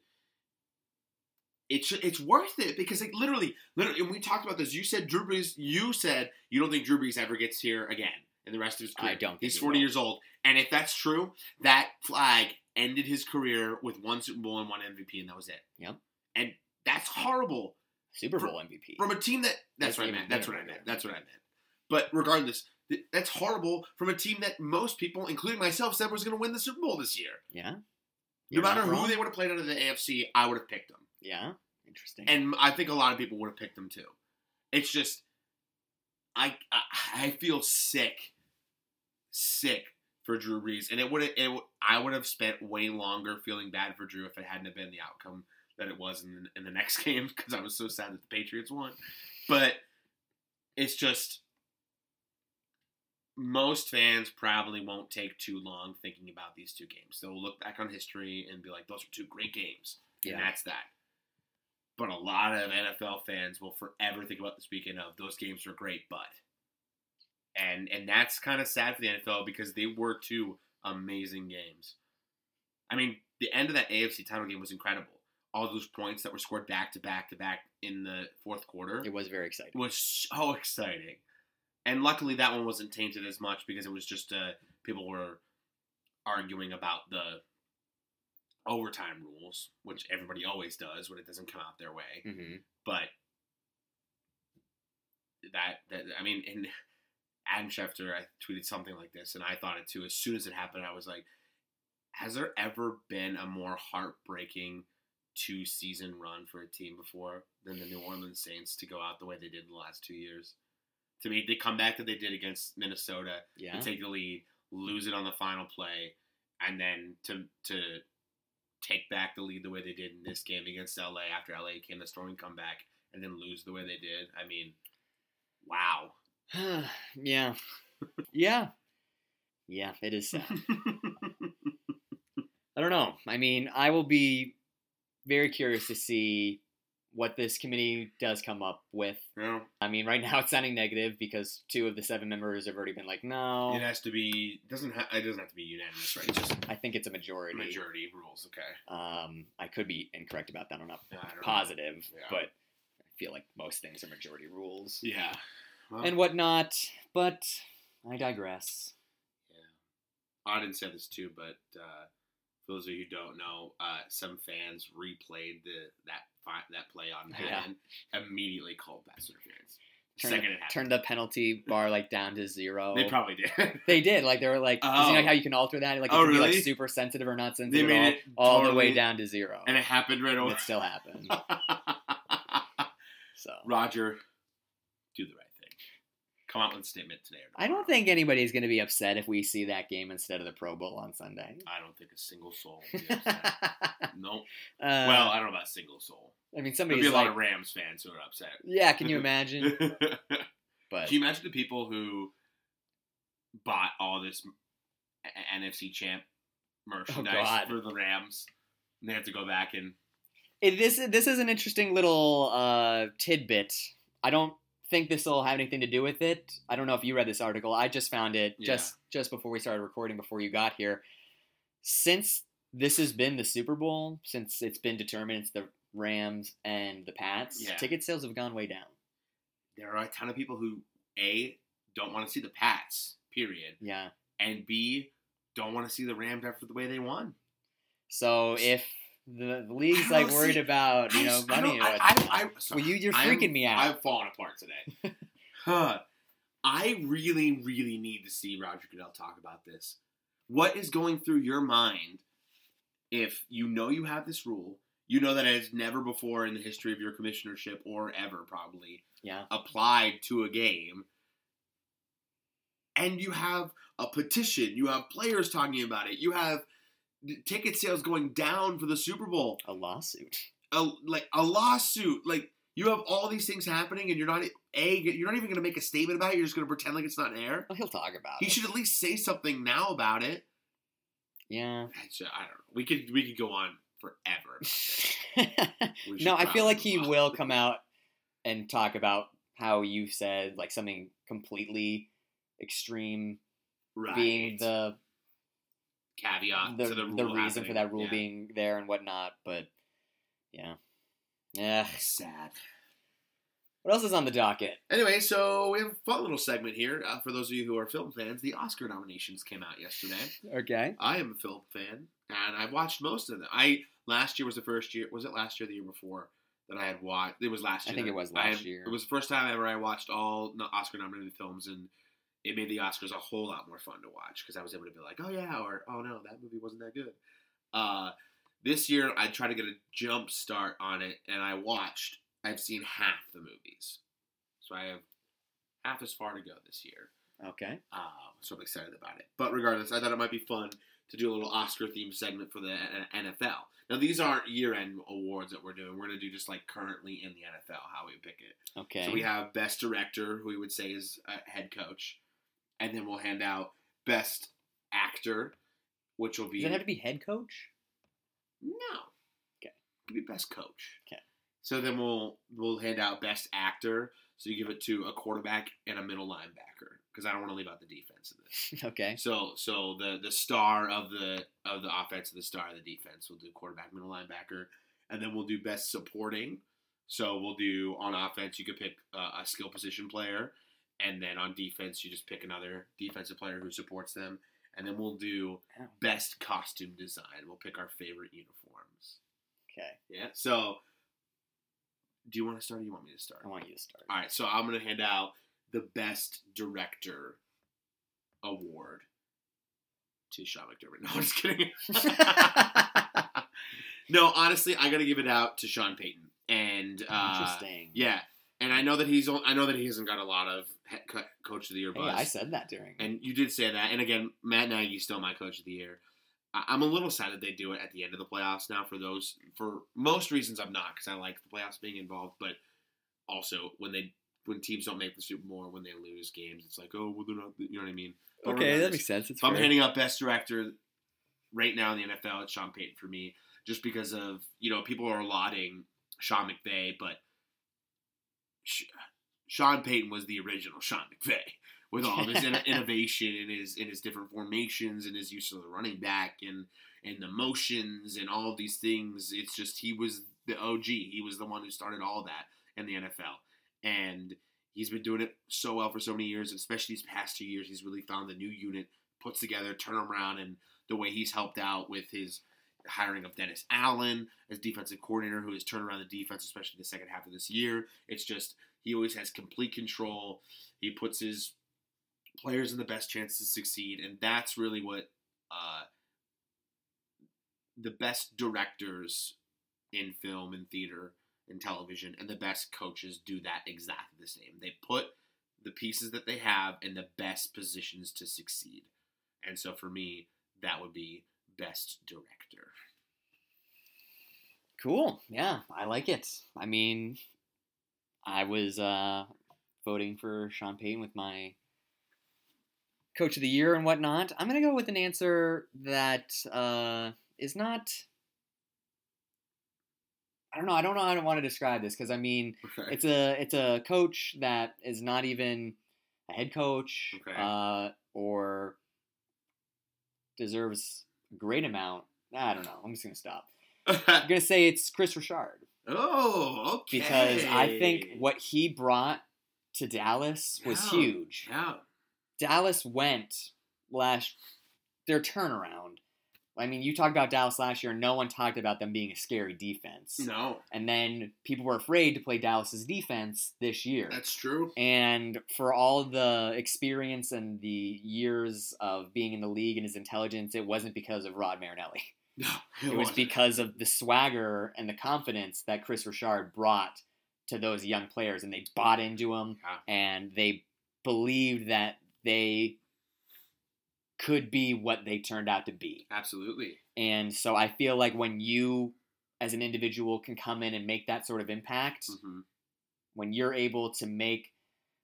it's it's worth it because like literally, literally, and we talked about this. You said Drew Brees. You said you don't think Drew Brees ever gets here again in the rest of his career. I don't think He's forty will. years old, and if that's true, that flag ended his career with one Super Bowl and one MVP, and that was it. Yep. And that's horrible Super Bowl MVP. from a team that that's That's what I meant. That's what I meant. That's what I meant. But regardless, th- that's horrible from a team that most people, including myself, said was going to win the Super Bowl this year. yeah. No You're matter who wrong. they would have played out of the AFC, I would have picked them, Yeah. Interesting. and I think a lot of people would have picked them too. It's just, I I, I feel sick, sick for Drew Brees, and it would it I would have spent way longer feeling bad for Drew if it hadn't have been the outcome that it was in the, in the next <laughs> game because I was so sad that the Patriots won. But it's just most fans probably won't take too long thinking about these two games. They'll look back on history and be like, "Those are two great games," and Yeah. that's that. But a lot of NFL fans will forever think about this weekend of those games were great, but and and that's kind of sad for the NFL because they were two amazing games. I mean, the end of that AFC title game was incredible. All those points that were scored back to back to back in the fourth quarter it was very exciting. was so exciting. And luckily, that one wasn't tainted as much because it was just uh, people were arguing about the overtime rules, which everybody always does when it doesn't come out their way. hmm But that, that I mean, and Adam Schefter, I tweeted something like this, and I thought it too. As soon as it happened, I was like, "Has there ever been a more heartbreaking two season run for a team before than the New Orleans Saints to go out the way they did in the last two years?" To me, the comeback that they did against Minnesota Yeah. to take the lead, lose it on the final play, and then to to take back the lead the way they did in this game against LA after LA came the storming comeback and then lose the way they did. I mean, wow. <sighs> yeah. Yeah. Yeah, it is sad. I don't know. I mean, I will be very curious to see what this committee does come up with. Know, I mean, right now it's sounding negative because two of the seven members have already been like, no. it has to be doesn't ha- it doesn't have to be unanimous, right? It's just I think it's a majority. majority rules. Okay. Um, I could be incorrect about that. I'm not Yeah, positive, Yeah. but I feel like most things are majority rules Yeah. Well, and whatnot. But I digress. yeah. Auden said this too, but uh, for those of you who don't know, uh, some fans replayed the that that play on Yeah. Madden, immediately called pass interference. Turn, Second it happened. turn the penalty bar like down to zero. They probably did. <laughs> They did. Like they were like, you see like Oh. how you can alter that? Like it Oh, can be like super sensitive or not sensitive They made at it all, all the way down to zero. and it happened right And away. it still happened. <laughs> So Roger, do the right. Come out with a statement today. I don't think anybody's going to be upset if we see that game instead of the Pro Bowl on Sunday. I don't think a single soul. Will be upset. <laughs> nope. Uh, well, I don't know about single soul. I mean, There'll be a like, lot of Rams fans who are upset. yeah, can you <laughs> imagine? but Can you imagine the people who bought all this NFC champ merchandise Oh, for the Rams? And they have to go back and it, this this is an interesting little uh, tidbit. I don't think this will have anything to do with it. I don't know if you read this article. I just found it Yeah. just just before we started recording, before you got here. Since this has been the Super Bowl, since it's been determined it's the Rams and the Pats, Yeah. ticket sales have gone way down. there are a ton of people who A don't want to see the Pats, period. Yeah. And B don't want to see the Rams after the way they won. So if the, the league's like don't worried see- about you I know I money, I, what- I, I, sorry. well you you're I'm- freaking me out. I'm falling apart today. <laughs> huh. I really, really need to see Roger Goodell talk about this. What is going through your mind if you know you have this rule, you know that it has never before in the history of your commissionership or ever probably yeah. applied to a game, and you have a petition, you have players talking about it, you have ticket sales going down for the Super Bowl A lawsuit. a like a lawsuit. Like you have all these things happening, and you're not a you're not even going to make a statement about it. You're just going to pretend like it's not air. Well, he'll talk about He it. should at least say something now about it. Yeah. I, ju- I don't know. We could we could go on forever. about this. We should no, I feel like he on. will come out and talk about how you said like something completely extreme right. being the caveat the, to the, the, reason for that rule Yeah. being there and whatnot. But yeah, yeah. sad. What else is on the docket? Anyway, so we have a fun little segment here uh, for those of you who are film fans. The Oscar nominations came out yesterday. Okay. I am a film fan, and I've watched most of them. I last year was the first year. Was it last year? or The year before that I had watched. It was last year. I think it was last had- year. It was the first time ever I watched all Oscar nominated films, and it made the Oscars a whole lot more fun to watch because I was able to be like, oh yeah, or oh no, that movie wasn't that good. Uh, this year I tried to get a jump start on it, and I watched. I've seen half the movies, so I have half as far to go this year. Okay. Uh, so I'm excited about it. But regardless, I thought it might be fun to do a little Oscar themed segment for the NFL. Now these aren't year end awards that we're doing. We're gonna do just like currently in the NFL how we pick it. Okay. So we have best director, who we would say is a head coach, and then we'll hand out best actor, which will be Does it have to be head coach? no. Okay. Be best coach. Okay. So then we'll we'll hand out best actor. So you give it to a quarterback and a middle linebacker because I don't want to leave out the defense of this. <laughs> okay. So so the the star of the of the offense and the star of the defense We'll do quarterback, middle linebacker, and then we'll do best supporting. So we'll do on offense you could pick uh, a skill position player, and then on defense you just pick another defensive player who supports them, and then we'll do best costume design. We'll pick our favorite uniforms. Okay. Yeah. So do you want to start or you want me to start? I want you to start. All right, so I'm gonna hand out the best director award to Sean McDermott. <laughs> No, I'm just kidding. <laughs> no, honestly, I gotta give it out to Sean Payton. And uh, Interesting. yeah, and I know that he's I know that he hasn't got a lot of coach of the year Hey. I said that during. And you did say that. And again, Matt Nagy's still my coach of the year. I'm a little sad that they do it at the end of the playoffs now. For those, for most reasons, I'm not because I like the playoffs being involved. But also, when they when teams don't make the Super Bowl, or when they lose games, it's like, oh, well, they're not. You know what I mean? But okay, that makes sense. It's if I'm handing out best director right now in the NFL, it's Sean Payton for me, just because of you know people are lauding Sean McVay, but Sean Payton was the original Sean McVay with all of his in- <laughs> innovation in his in his different formations and his use of the running back and and the motions and all of these things. It's just he was the OG. He was the one who started all that in the NFL, and he's been doing it so well for so many years, especially these past two years. He's really found the new unit, puts together, turn around, and the way he's helped out with his hiring of Dennis Allen as defensive coordinator, who has turned around the defense, especially the second half of this year. It's just he always has complete control. He puts his players in the best chance to succeed, and that's really what uh, the best directors in film and theater and television and the best coaches do that exactly the same. They put the pieces that they have in the best positions to succeed. And so for me, that would be best director. Cool. Yeah, I like it. I mean, I was uh, voting for Sean Payton with my coach of the year and whatnot. I'm gonna go with an answer that uh, is not. I don't know. I don't know how to want to describe this because I mean, Okay. it's a it's a coach that is not even a head coach Okay. uh, or deserves great amount. I don't know. I'm just gonna stop. <laughs> I'm gonna say it's Kris Richard oh, okay. because I think what he brought to Dallas was Yeah. huge. Yeah. Dallas went last their turnaround. I mean, you talked about Dallas last year, and no one talked about them being a scary defense. No, And then people were afraid to play Dallas's defense this year. that's true. And for all the experience and the years of being in the league and his intelligence, it wasn't because of Rod Marinelli. No, <laughs> It was wasn't. because of the swagger and the confidence that Kris Richard brought to those young players, and they bought into him, Yeah. and they believed that they could be what they turned out to be. Absolutely. And so I feel like when you, as an individual, can come in and make that sort of impact, hmm when you're able to make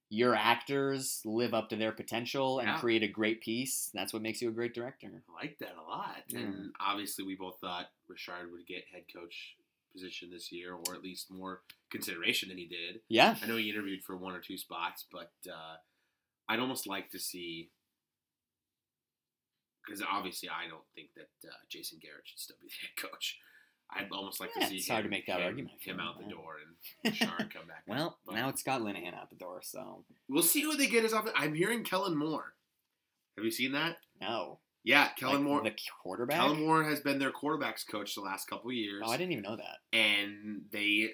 your actors live up to their potential and Yeah. create a great piece. That's what makes you a great director. I like that a lot. Yeah. And obviously, we both thought Richard would get head coach position this year, or at least more consideration than he did. Yeah. I know he interviewed for one or two spots, but uh, I'd almost like to see because obviously I don't think that uh, Jason Garrett should still be the head coach. I'd almost like Yeah, to see it's him, hard to make that him, argument, him out the door and <laughs> Richard come back. Well, But now it's got Linehan out the door, so we'll see who they get as often. I'm hearing Kellen Moore. Have you seen that? no. Yeah, Kellen Like, Moore. the quarterback. Kellen Moore has been their quarterbacks coach the last couple of years. Oh, I didn't even know that. and they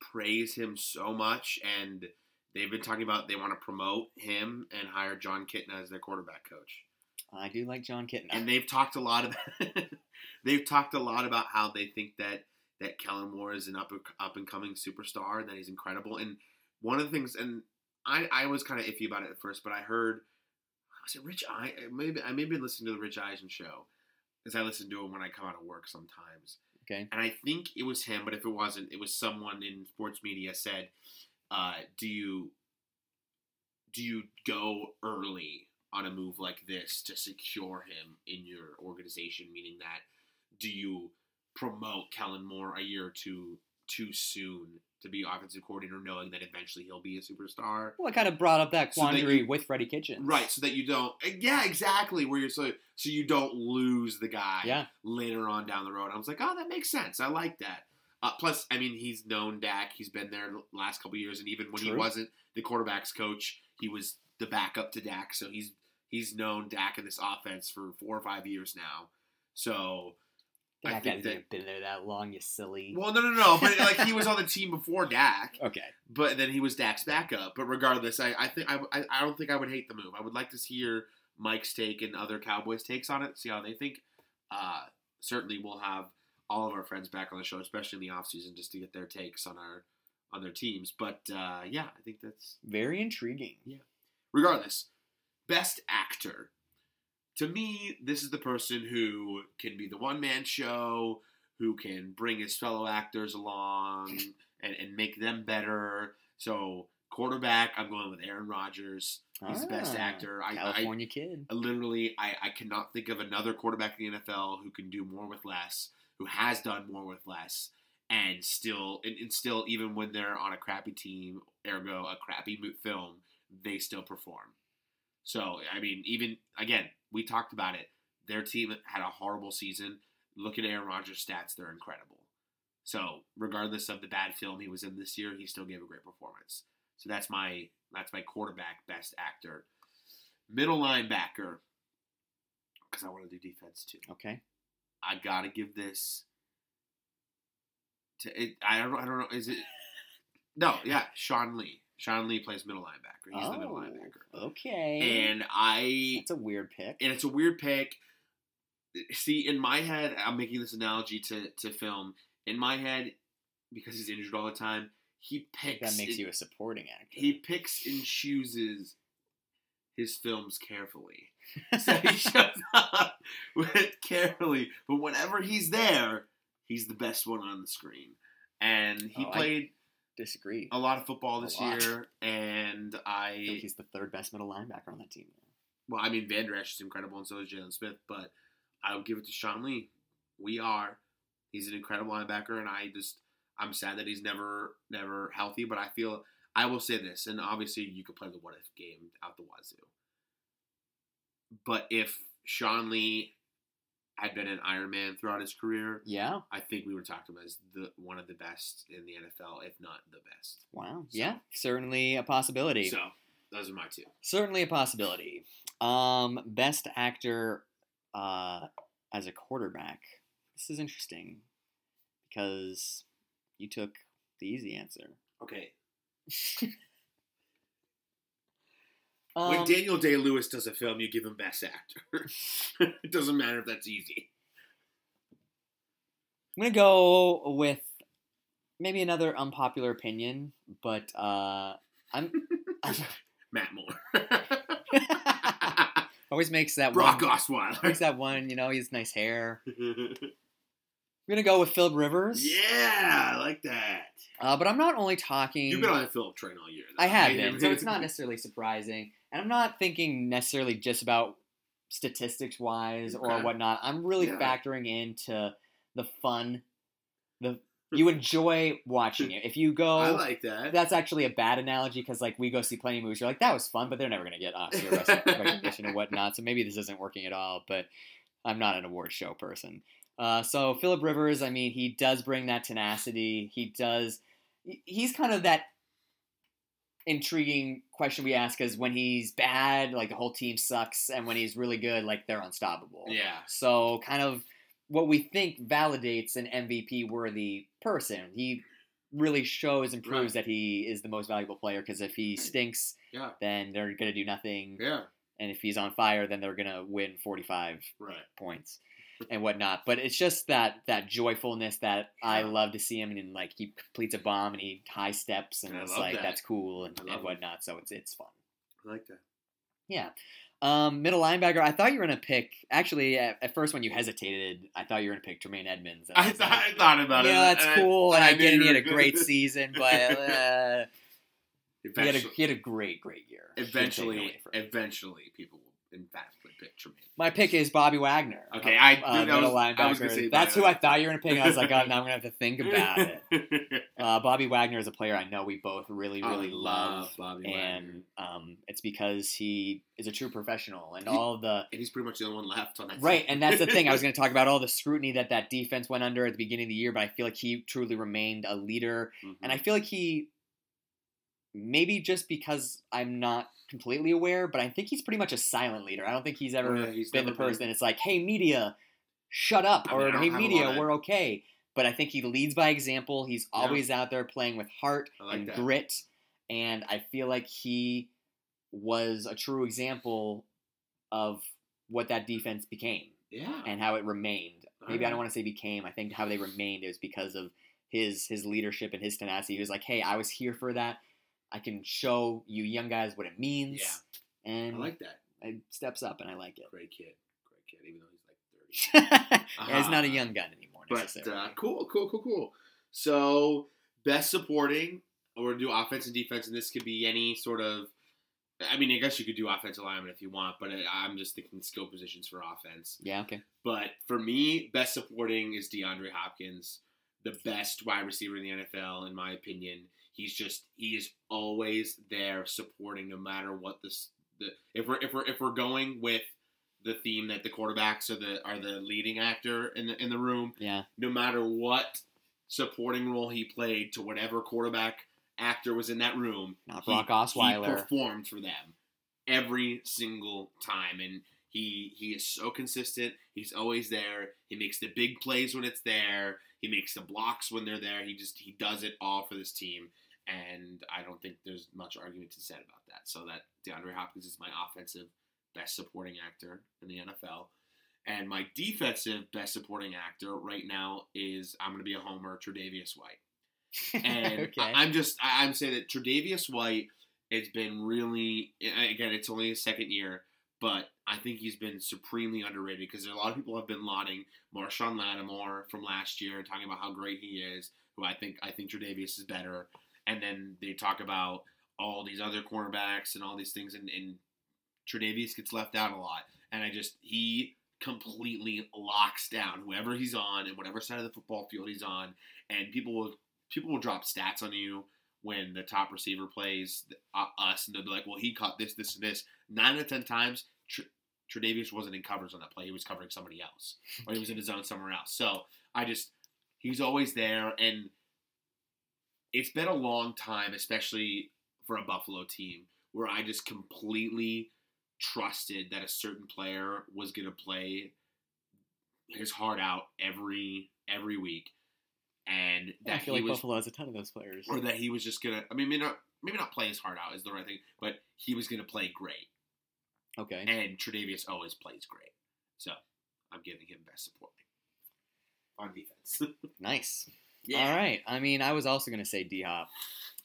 praise him so much and they've been talking about they want to promote him and hire Jon Kitna as their quarterback coach. I do like Jon Kitna. And they've talked a lot about <laughs> they've talked a lot about how they think that that Kellen Moore is an up up and coming superstar and that he's incredible. And one of the things and I, I was kind of iffy about it at first, but I heard was it Rich I maybe I maybe listened to the Rich Eisen show because I listen to him when I come out of work sometimes. okay. And I think it was him, but if it wasn't, it was someone in sports media said, uh, "Do you do you go early on a move like this to secure him in your organization? Meaning that do you promote Kellen Moore a year or two too soon to be offensive coordinator, knowing that eventually he'll be a superstar?" Well, I kind of brought up that So that quandary you- with Freddie Kitchens. Right, so that you don't. Yeah, exactly. Where you're so so you don't lose the guy Yeah. later on down the road. I was like, oh, that makes sense. I like that. Uh, plus, I mean, he's known Dak. He's been there the last couple years, and even when he wasn't the quarterbacks coach, he was the backup to Dak. So he's he's known Dak in this offense for four or five years now. So I Dak think hasn't that. been there that long, you silly. Well, no, no, no. But like he was on the <laughs> team before Dak, okay. but then he was Dak's backup. But regardless, I, I think I, I, I don't think I would hate the move. I would like to hear Mike's take and other Cowboys takes on it. See how they think. Uh, certainly, we'll have all of our friends back on the show, especially in the off season, just to get their takes on our on their teams. But uh, yeah, I think that's Very intriguing. Yeah. Regardless. Best actor. To me, this is the person who can be the one man show, who can bring his fellow actors along <laughs> and, and make them better. So, quarterback, I'm going with Aaron Rodgers. He's the best Ah, actor. I, I, California kid. I literally, I, I cannot think of another quarterback in the NFL who can do more with less, who has done more with less, and still, and, and still, even when they're on a crappy team, ergo a crappy film, they still perform. So, I mean, even again, we talked about it. Their team had a horrible season. Look at Aaron Rodgers' stats; they're incredible. So, regardless of the bad film he was in this year, he still gave a great performance. So that's my that's my quarterback best actor. Middle linebacker, because I want to do defense too. Okay. I gotta give this to it. I don't. I don't know. Is it? <laughs> No. Yeah. Sean Lee. Sean Lee plays middle linebacker. He's the middle Oh, linebacker. Okay. And I It's a weird pick. and it's a weird pick. See, in my head, I'm making this analogy to, to film. In my head, because he's injured all the time, he picks. that makes and- you a supporting actor. He picks and chooses his films carefully. <laughs> So he shows up with carefully, but whenever he's there, he's the best one on the screen. And he Oh, I- played Disagree. a lot of football this year, and <laughs> i think he's the third best middle linebacker on that team. Well, I mean, Vander Esch is incredible, and so is Jaylon Smith. But I'll give it to Sean Lee. We are. He's an incredible linebacker, and I just I'm sad that he's never never healthy. But I feel I will say this, and obviously you could play the what if game out the wazoo. But if Sean Lee had been an Iron Man throughout his career, Yeah. I think we would talk to him as the one of the best in the NFL, if not the best. Wow. So- Yeah. Certainly a possibility. So those are my two. Certainly a possibility. Um, best actor uh, as a quarterback. This is interesting because you took the easy answer. Okay. <laughs> Um, when Daniel Day Lewis does a film, you give him Best Actor. <laughs> it doesn't matter if that's easy. I'm gonna go with maybe another unpopular opinion, but uh, I'm, <laughs> I'm Matt Moore. <laughs> always makes that Brock one. Osweiler. Makes that one. You know, he has nice hair. I'm gonna go with Philip Rivers. yeah, I like that. Uh, but I'm not only talking. You've been on the Philip train all year. I have been, so it's not necessarily surprising. And I'm not thinking necessarily just about statistics wise or whatnot. I'm really Yeah. factoring into the fun, the you enjoy watching it. If you go, I like that. that's actually a bad analogy because like we go see plenty of movies. You're like that was fun, but they're never gonna get Oscar <laughs> recognition and whatnot. So maybe this isn't working at all. But I'm not an award show person. Uh, so Philip Rivers, I mean, he does bring that tenacity. He does. He's kind of that intriguing question we ask is when he's bad, like the whole team sucks, and when he's really good, like they're unstoppable. Yeah. So kind of what we think validates an MVP worthy person. He really shows and proves Right. that he is the most valuable player because if he <clears throat> stinks, Yeah. then they're gonna do nothing. Yeah. And if he's on fire, then they're gonna win forty five Right. points and whatnot. But it's just that that joyfulness that I love to see him and like he completes a bomb and he high steps and I it's like that. that's cool and, I and it. whatnot. So it's it's fun. I like that. Yeah. Um, middle linebacker. I thought you were gonna pick. Actually, at, at first when you hesitated, I thought you were gonna pick Tremaine Edmunds. I, was th- like, I thought about it. yeah, that's and I- cool, and I, get it. He had a great <laughs> season, but uh, he, had a, he had a great, great year. Can't take it eventually, away from him. eventually, people will emphatically pick Tremaine. My pick is Bobby Wagner. Okay, I- uh, dude, I middle was- linebacker. I was gonna say That's who I thought you were gonna pick. I was like, oh, now I'm gonna have to think <laughs> about it. <laughs> Uh, Bobby Wagner is a player I know we both really, I really love, love Bobby and Wagner. um, it's because he is a true professional, and He- all the and he's pretty much the only one left on that. Right, team. and that's the thing. I was going to talk about <laughs> all the scrutiny that that defense went under at the beginning of the year, but I feel like he truly remained a leader, Mhm. and I feel like he, maybe just because I'm not completely aware, but I think he's pretty much a silent leader. I don't think he's ever Oh, yeah, he's been the never been- person that's like, "Hey, media, shut up," I mean, or "Hey, media, we're okay." But I think he leads by example. He's Yeah. always out there playing with heart like and that. grit, and I feel like he was a true example of what that defense became yeah, and how it remained. Maybe I don't want to say became. I think how they remained is because of his his leadership and his tenacity. He was like, "Hey, I was here for that. I can show you young guys what it means." Yeah. and I like that. it steps up, and I like it. Great kid, great kid. Even though he's like thirty. <laughs> yeah, he's not a Uh-huh. young gun anymore. But uh, cool, cool, cool, cool. So best supporting, or do offense and defense, and this could be any sort of. I mean, I guess you could do offensive lineman if you want, but I'm just thinking skill positions for offense. yeah, okay. But for me, best supporting is DeAndre Hopkins, the best wide receiver in the NFL, in my opinion. He's just he is always there supporting, no matter what this. The if we're if we're if we're going with the theme that the quarterbacks are the are the leading actor in the in the room, Yeah, no matter what supporting role he played to whatever quarterback actor was in that room, not he- Brock he Osweiler. performed for them every single time, and he he is so consistent. He's always there. He makes the big plays when it's there. He makes the blocks when they're there. He just he does it all for this team, and I don't think there's much argument to be said about that. So that DeAndre Hopkins is my offensive best supporting actor in the NFL. And my defensive best supporting actor right now is I'm going to be a homer, Tre'Davious White. And <laughs> okay. I- I'm just I- I'm saying that Tre'Davious White it's been really again it's only his second year, but I think he's been supremely underrated because a lot of people have been lauding Marshon Lattimore from last year and talking about how great he is. Who I think I think Tre'Davious is better, and then they talk about all these other cornerbacks and all these things, and, and Tre'Davious gets left out a lot. And I just he completely locks down whoever he's on and whatever side of the football field he's on, and people will people will drop stats on you when the top receiver plays uh, us, and they'll be like, "Well, he caught this, this, and this." Nine out of ten times, Tr- Tre'Davious wasn't in covers on that play; he was covering somebody else, or he was in his zone somewhere else. So I just he's always there, and it's been a long time, especially for a Buffalo team, where I just completely trusted that a certain player was going to play his heart out every every week, and that I feel he like was Buffalo has a ton of those players. or that he was just gonna. I mean, maybe not maybe not play his heart out is the right thing, but he was gonna play great. Okay. And Tre'Davious always plays great, so I'm giving him best support on defense. <laughs> Nice. Yeah. All right. I mean, I was also gonna say D Hop.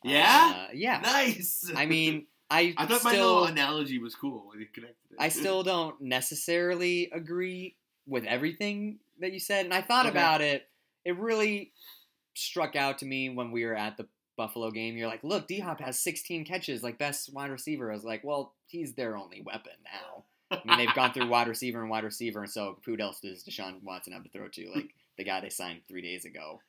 Yeah? Uh, yeah. nice. I mean, I <laughs> I thought my still, little analogy was cool when he connected it. I <laughs> still don't necessarily agree with everything that you said, and I thought Okay. about it. It really struck out to me when we were at the Buffalo game, you're like, look, D Hop has 16 catches, like best wide receiver. I was like, well, he's their only weapon now. I mean, they've gone through wide receiver and wide receiver, and so who else does Deshaun Watson have to throw to? Like the guy they signed three days ago.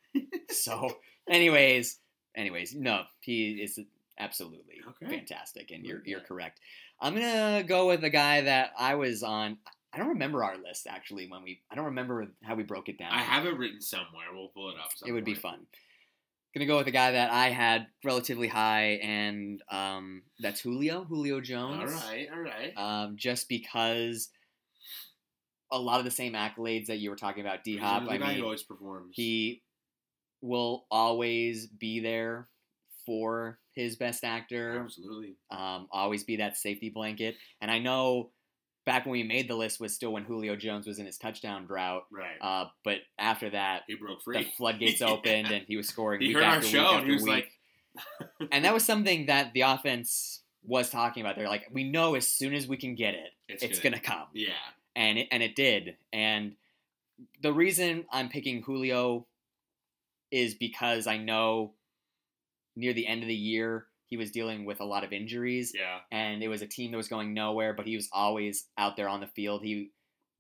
So, anyways, anyways, no, he is absolutely Okay. fantastic, and you're you're correct. I'm gonna go with a guy that I was on. I don't remember our list actually when we. I don't remember how we broke it down. I have it written somewhere. We'll pull it up. some it would be fun. Gonna go with a guy that I had relatively high, and um, that's Julio, Julio Jones. All right, all right. Um, just because a lot of the same accolades that you were talking about, D Hop. I the guy mean, who always performs. he will always be there for his best actor. absolutely. Um, always be that safety blanket. And I know back when we made the list was still when Julio Jones was in his touchdown drought. Right. Uh, but after that, he broke free. the floodgates <laughs> opened and he was scoring. He week heard our after show week and he was week. like, <laughs> and that was something that the offense was talking about. They're like, we know as soon as we can get it, It's it's, gonna- gonna come yeah. and it, and it did. And the reason I'm picking Julio is because I know near the end of the year he was dealing with a lot of injuries, Yeah. and it was a team that was going nowhere. But he was always out there on the field. He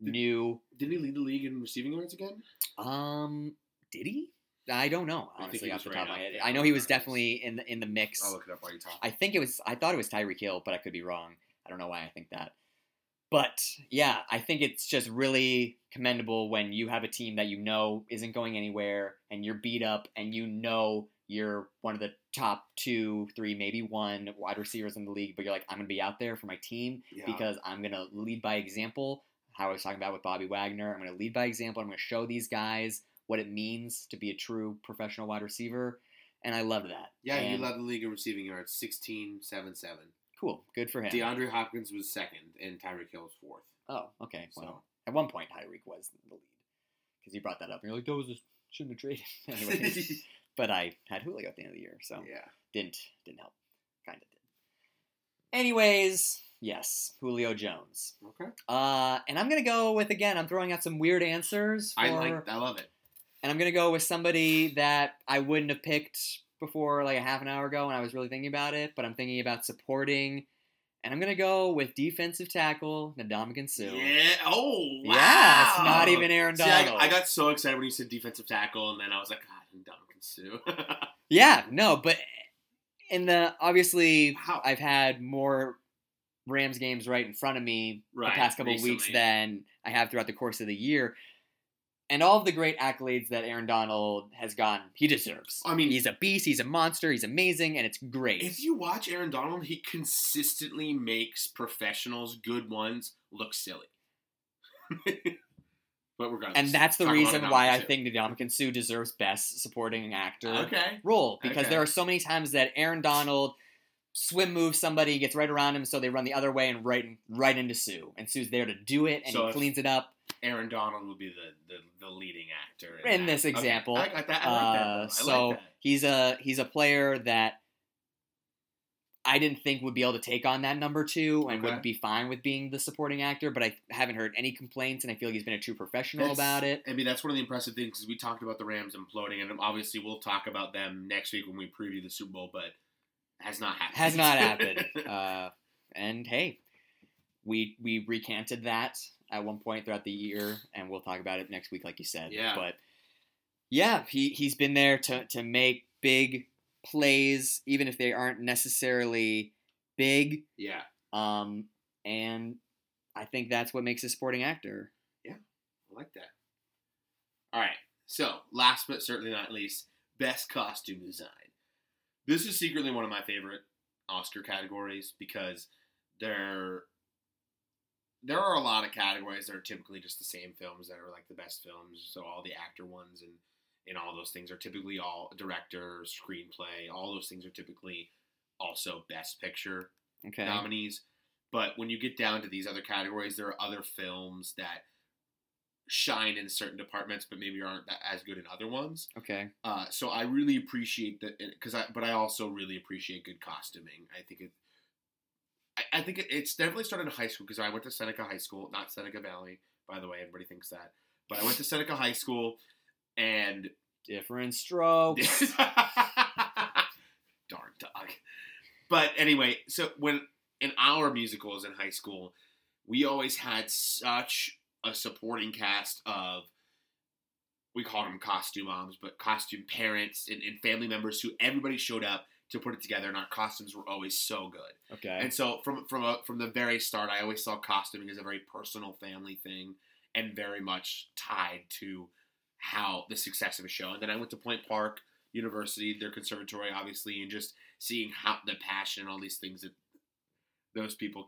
knew. Didn't he lead the league in receiving yards again? Um, did he? I don't know. Honestly, off the right top of my head, I know he was definitely in the in the mix. I'll look it up while you talk. I think it was. I thought it was Tyreek Hill, but I could be wrong. I don't know why I think that. But yeah, I think it's just really commendable when you have a team that you know isn't going anywhere, and you're beat up, and you know you're one of the top two, three, maybe one wide receivers in the league, but you're like, I'm gonna be out there for my team Yeah. because I'm gonna lead by example. How I was talking about with Bobby Wagner, I'm gonna lead by example. I'm gonna show these guys what it means to be a true professional wide receiver, and I love that. Yeah, And- led the league in receiving yards, 16, 7, 7. Cool, good for him. DeAndre Hopkins was second, and Tyreek Hill was fourth. Oh, okay. So- Well, at one point Tyreek was the lead because you brought that up. And you're like, those just shouldn't have traded. <laughs> Anyways, but I had Julio at the end of the year, so yeah. didn't didn't help. Kind of did. Anyways, yes, Julio Jones. Okay. Uh, and I'm gonna go with again. I'm throwing out some weird answers. For, I like. I love it. and I'm gonna go with somebody that I wouldn't have picked before, like a half an hour ago, when I was really thinking about it. But I'm thinking about supporting, and I'm gonna go with defensive tackle Ndamukong Suh. Yeah. Oh, wow. Yeah, it's not even Aaron See, I, Donald. I got so excited when you said defensive tackle, and then I was like, God, Ndamukong Suh. <laughs> Yeah, no, but in the obviously Wow. I've had more Rams games right in front of me Right, the past couple of weeks than I have throughout the course of the year. And all of the great accolades that Aaron Donald has gotten, he deserves. I mean- he's a beast, he's a monster, he's amazing, and it's great. if you watch Aaron Donald, he consistently makes professionals, good ones, look silly. <laughs> but we're gonna. and that's the reason why I think Ndamukong Suh deserves Best Supporting Actor Okay. role because Okay. there are so many times that Aaron Donald swim moves somebody, gets right around him, so they run the other way and right right into Suh, and Suh's there to do it, and So he cleans it up. Aaron Donald would be the, the, the leading actor In that. this Okay, example, I got that. I like that. Uh, so like that. he's a he's a player that I didn't think would be able to take on that number two and Okay. would be fine with being the supporting actor, but I haven't heard any complaints, and I feel like he's been a true professional That's- about it. I mean, that's one of the impressive things because we talked about the Rams imploding, and obviously we'll talk about them next week when we preview the Super Bowl, but has not happened. Has not <laughs> happened. uh, and hey, we we recanted that at one point throughout the year, and we'll talk about it next week, like you said. Yeah. But yeah, he he's been there to to make big plays, even if they aren't necessarily big. yeah, Um, and I think that's what makes a sporting actor. Yeah, I like that. All right, so last but certainly not least, best costume design. This is secretly one of my favorite Oscar categories because there there are a lot of categories that are typically just the same films that are like the best films. So all the actor ones and and all those things are typically all director, screenplay. All those things are typically also best picture Okay. nominees. But when you get down to these other categories, there are other films that shine in certain departments, but maybe aren't as good in other ones. okay. Uh, so I really appreciate that because I, but I also really appreciate good costuming. I think it. I, think it, it's definitely started in high school because I went to Seneca High School, not Seneca Valley, by the way. Everybody thinks that, but I went to Seneca High School, and Different strokes. <laughs> Darn dog. But anyway, so when in our musicals in high school, we always had such a supporting cast of we called them costume moms, but costume parents and, and family members who everybody showed up to put it together, and our costumes were always so good. Okay. And so from from a, from the very start, I always saw costuming as a very personal family thing, and very much tied to how the success of a show. And then I went to Point Park University, their conservatory, obviously, and just seeing how the passion and all these things that those people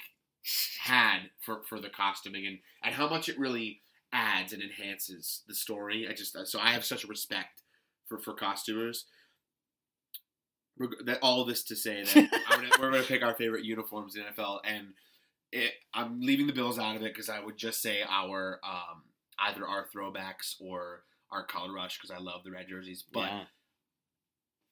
had for for the costuming and and how much it really adds and enhances the story. I just so I have such a respect for for costumers. That all this to say that <laughs> gonna, we're going to pick our favorite uniforms in NFL, and it, I'm leaving the Bills out of it because I would just say our um, either our throwbacks or our color rush because I love the red jerseys. But yeah.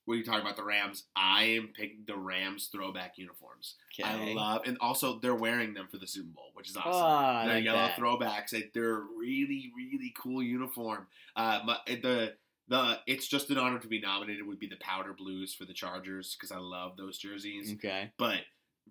when you talk about the Rams, I am picking the Rams throwback uniforms. I love, and also they're wearing them for the Super Bowl, which is awesome. Oh, the like yellow that. throwbacks, like, they're really, really cool uniform. Uh, my, the the it's just an honor to be nominated would be the powder blues for the Chargers because I love those jerseys. Okay. But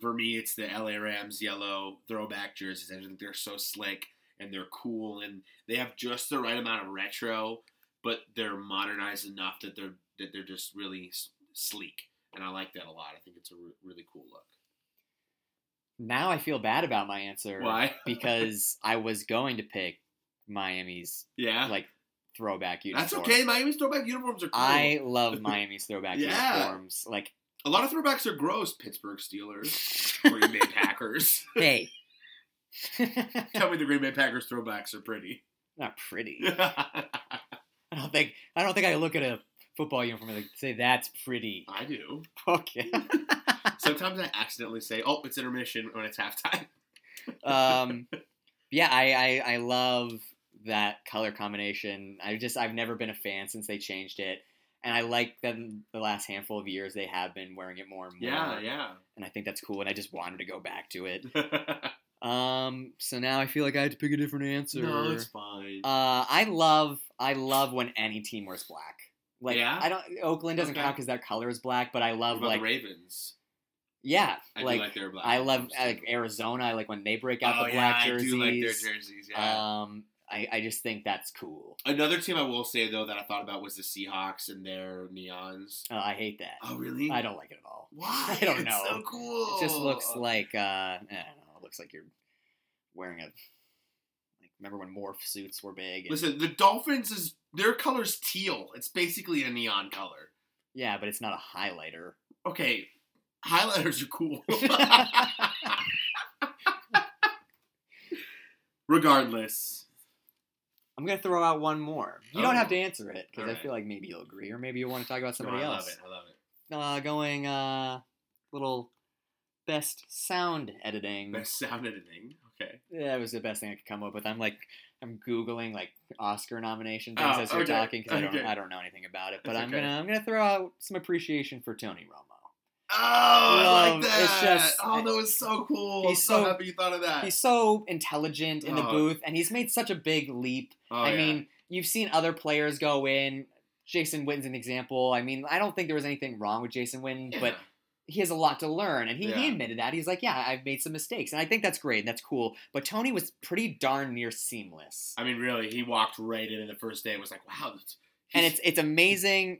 for me, it's the LA Rams yellow throwback jerseys. I think they're so slick and they're cool and they have just the right amount of retro, but they're modernized enough that they're that they're just really sleek. And I like that a lot. I think it's a re- really cool look. Now I feel bad about my answer. Why? <laughs> because I was going to pick Miami's Yeah, like throwback uniform. that's okay. Miami's throwback uniforms are cool. I love <laughs> Miami's throwback Yeah. uniforms. Like, a lot of throwbacks are gross. Pittsburgh Steelers, Green Bay <laughs> Packers. <laughs> hey, Tell me the Green Bay Packers throwbacks are pretty. not pretty. I don't think I don't think I look at a football uniform and like, say that's pretty. I do. Okay. Sometimes I accidentally say, "Oh, it's intermission" when it's halftime. um, yeah, I, I I love that color combination. I just I've never been a fan since they changed it, and I like them the last handful of years they have been wearing it more and more. Yeah, yeah. And I think that's cool, and I just wanted to go back to it. <laughs> Um, so now I feel like I had to pick a different answer. no, it's fine. Uh, I love I love when any team wears black. Like Yeah? I don't Oakland doesn't Okay. count because their color is black, but I love like the Ravens? yeah, I like, do like their black. I love like. Arizona. I like when they break out oh the black yeah, jerseys. I do like their jerseys. Yeah. Um, I, I just think that's cool. Another team I will say though that I thought about was the Seahawks and their neons. Uh, I hate that. Oh really? I don't like it at all. <laughs> Why? I don't It's know. so cool. It just looks like uh, I don't know. It looks like you're wearing a like. Remember when morph suits were big? and- Listen, the Dolphins is their color's teal. It's basically a neon color. yeah, but it's not a highlighter. Okay, highlighters are cool. <laughs> <laughs> Regardless, I'm gonna throw out one more. You don't Oh. have to answer it because I feel like maybe you'll agree, or maybe you want to talk about somebody No, I else. love it. I love it. Uh, going uh, little best sound editing. Best sound editing. Okay. Yeah, it was the best thing I could come up with. I'm like, I'm googling like Oscar nomination things Oh, as you're okay, talking because I don't. I don't know anything about it. But That's I'm okay. gonna, I'm gonna throw out some appreciation for Tony Romo. Oh, I like that. it's just- oh, that was so cool. I'm He's so, so- happy you thought of that. He's so intelligent in the Oh. booth, and he's made such a big leap. Oh, I yeah. mean, you've seen other players go in. Jason Witten's an example. I mean, I don't think there was anything wrong with Jason Witten, Yeah. but he has a lot to learn, and he, he admitted that. He's like, yeah, I've made some mistakes, and I think that's great and that's cool. But Tony was pretty darn near seamless, I mean, really, he walked right in, and the first day it was like, wow. and it's it's amazing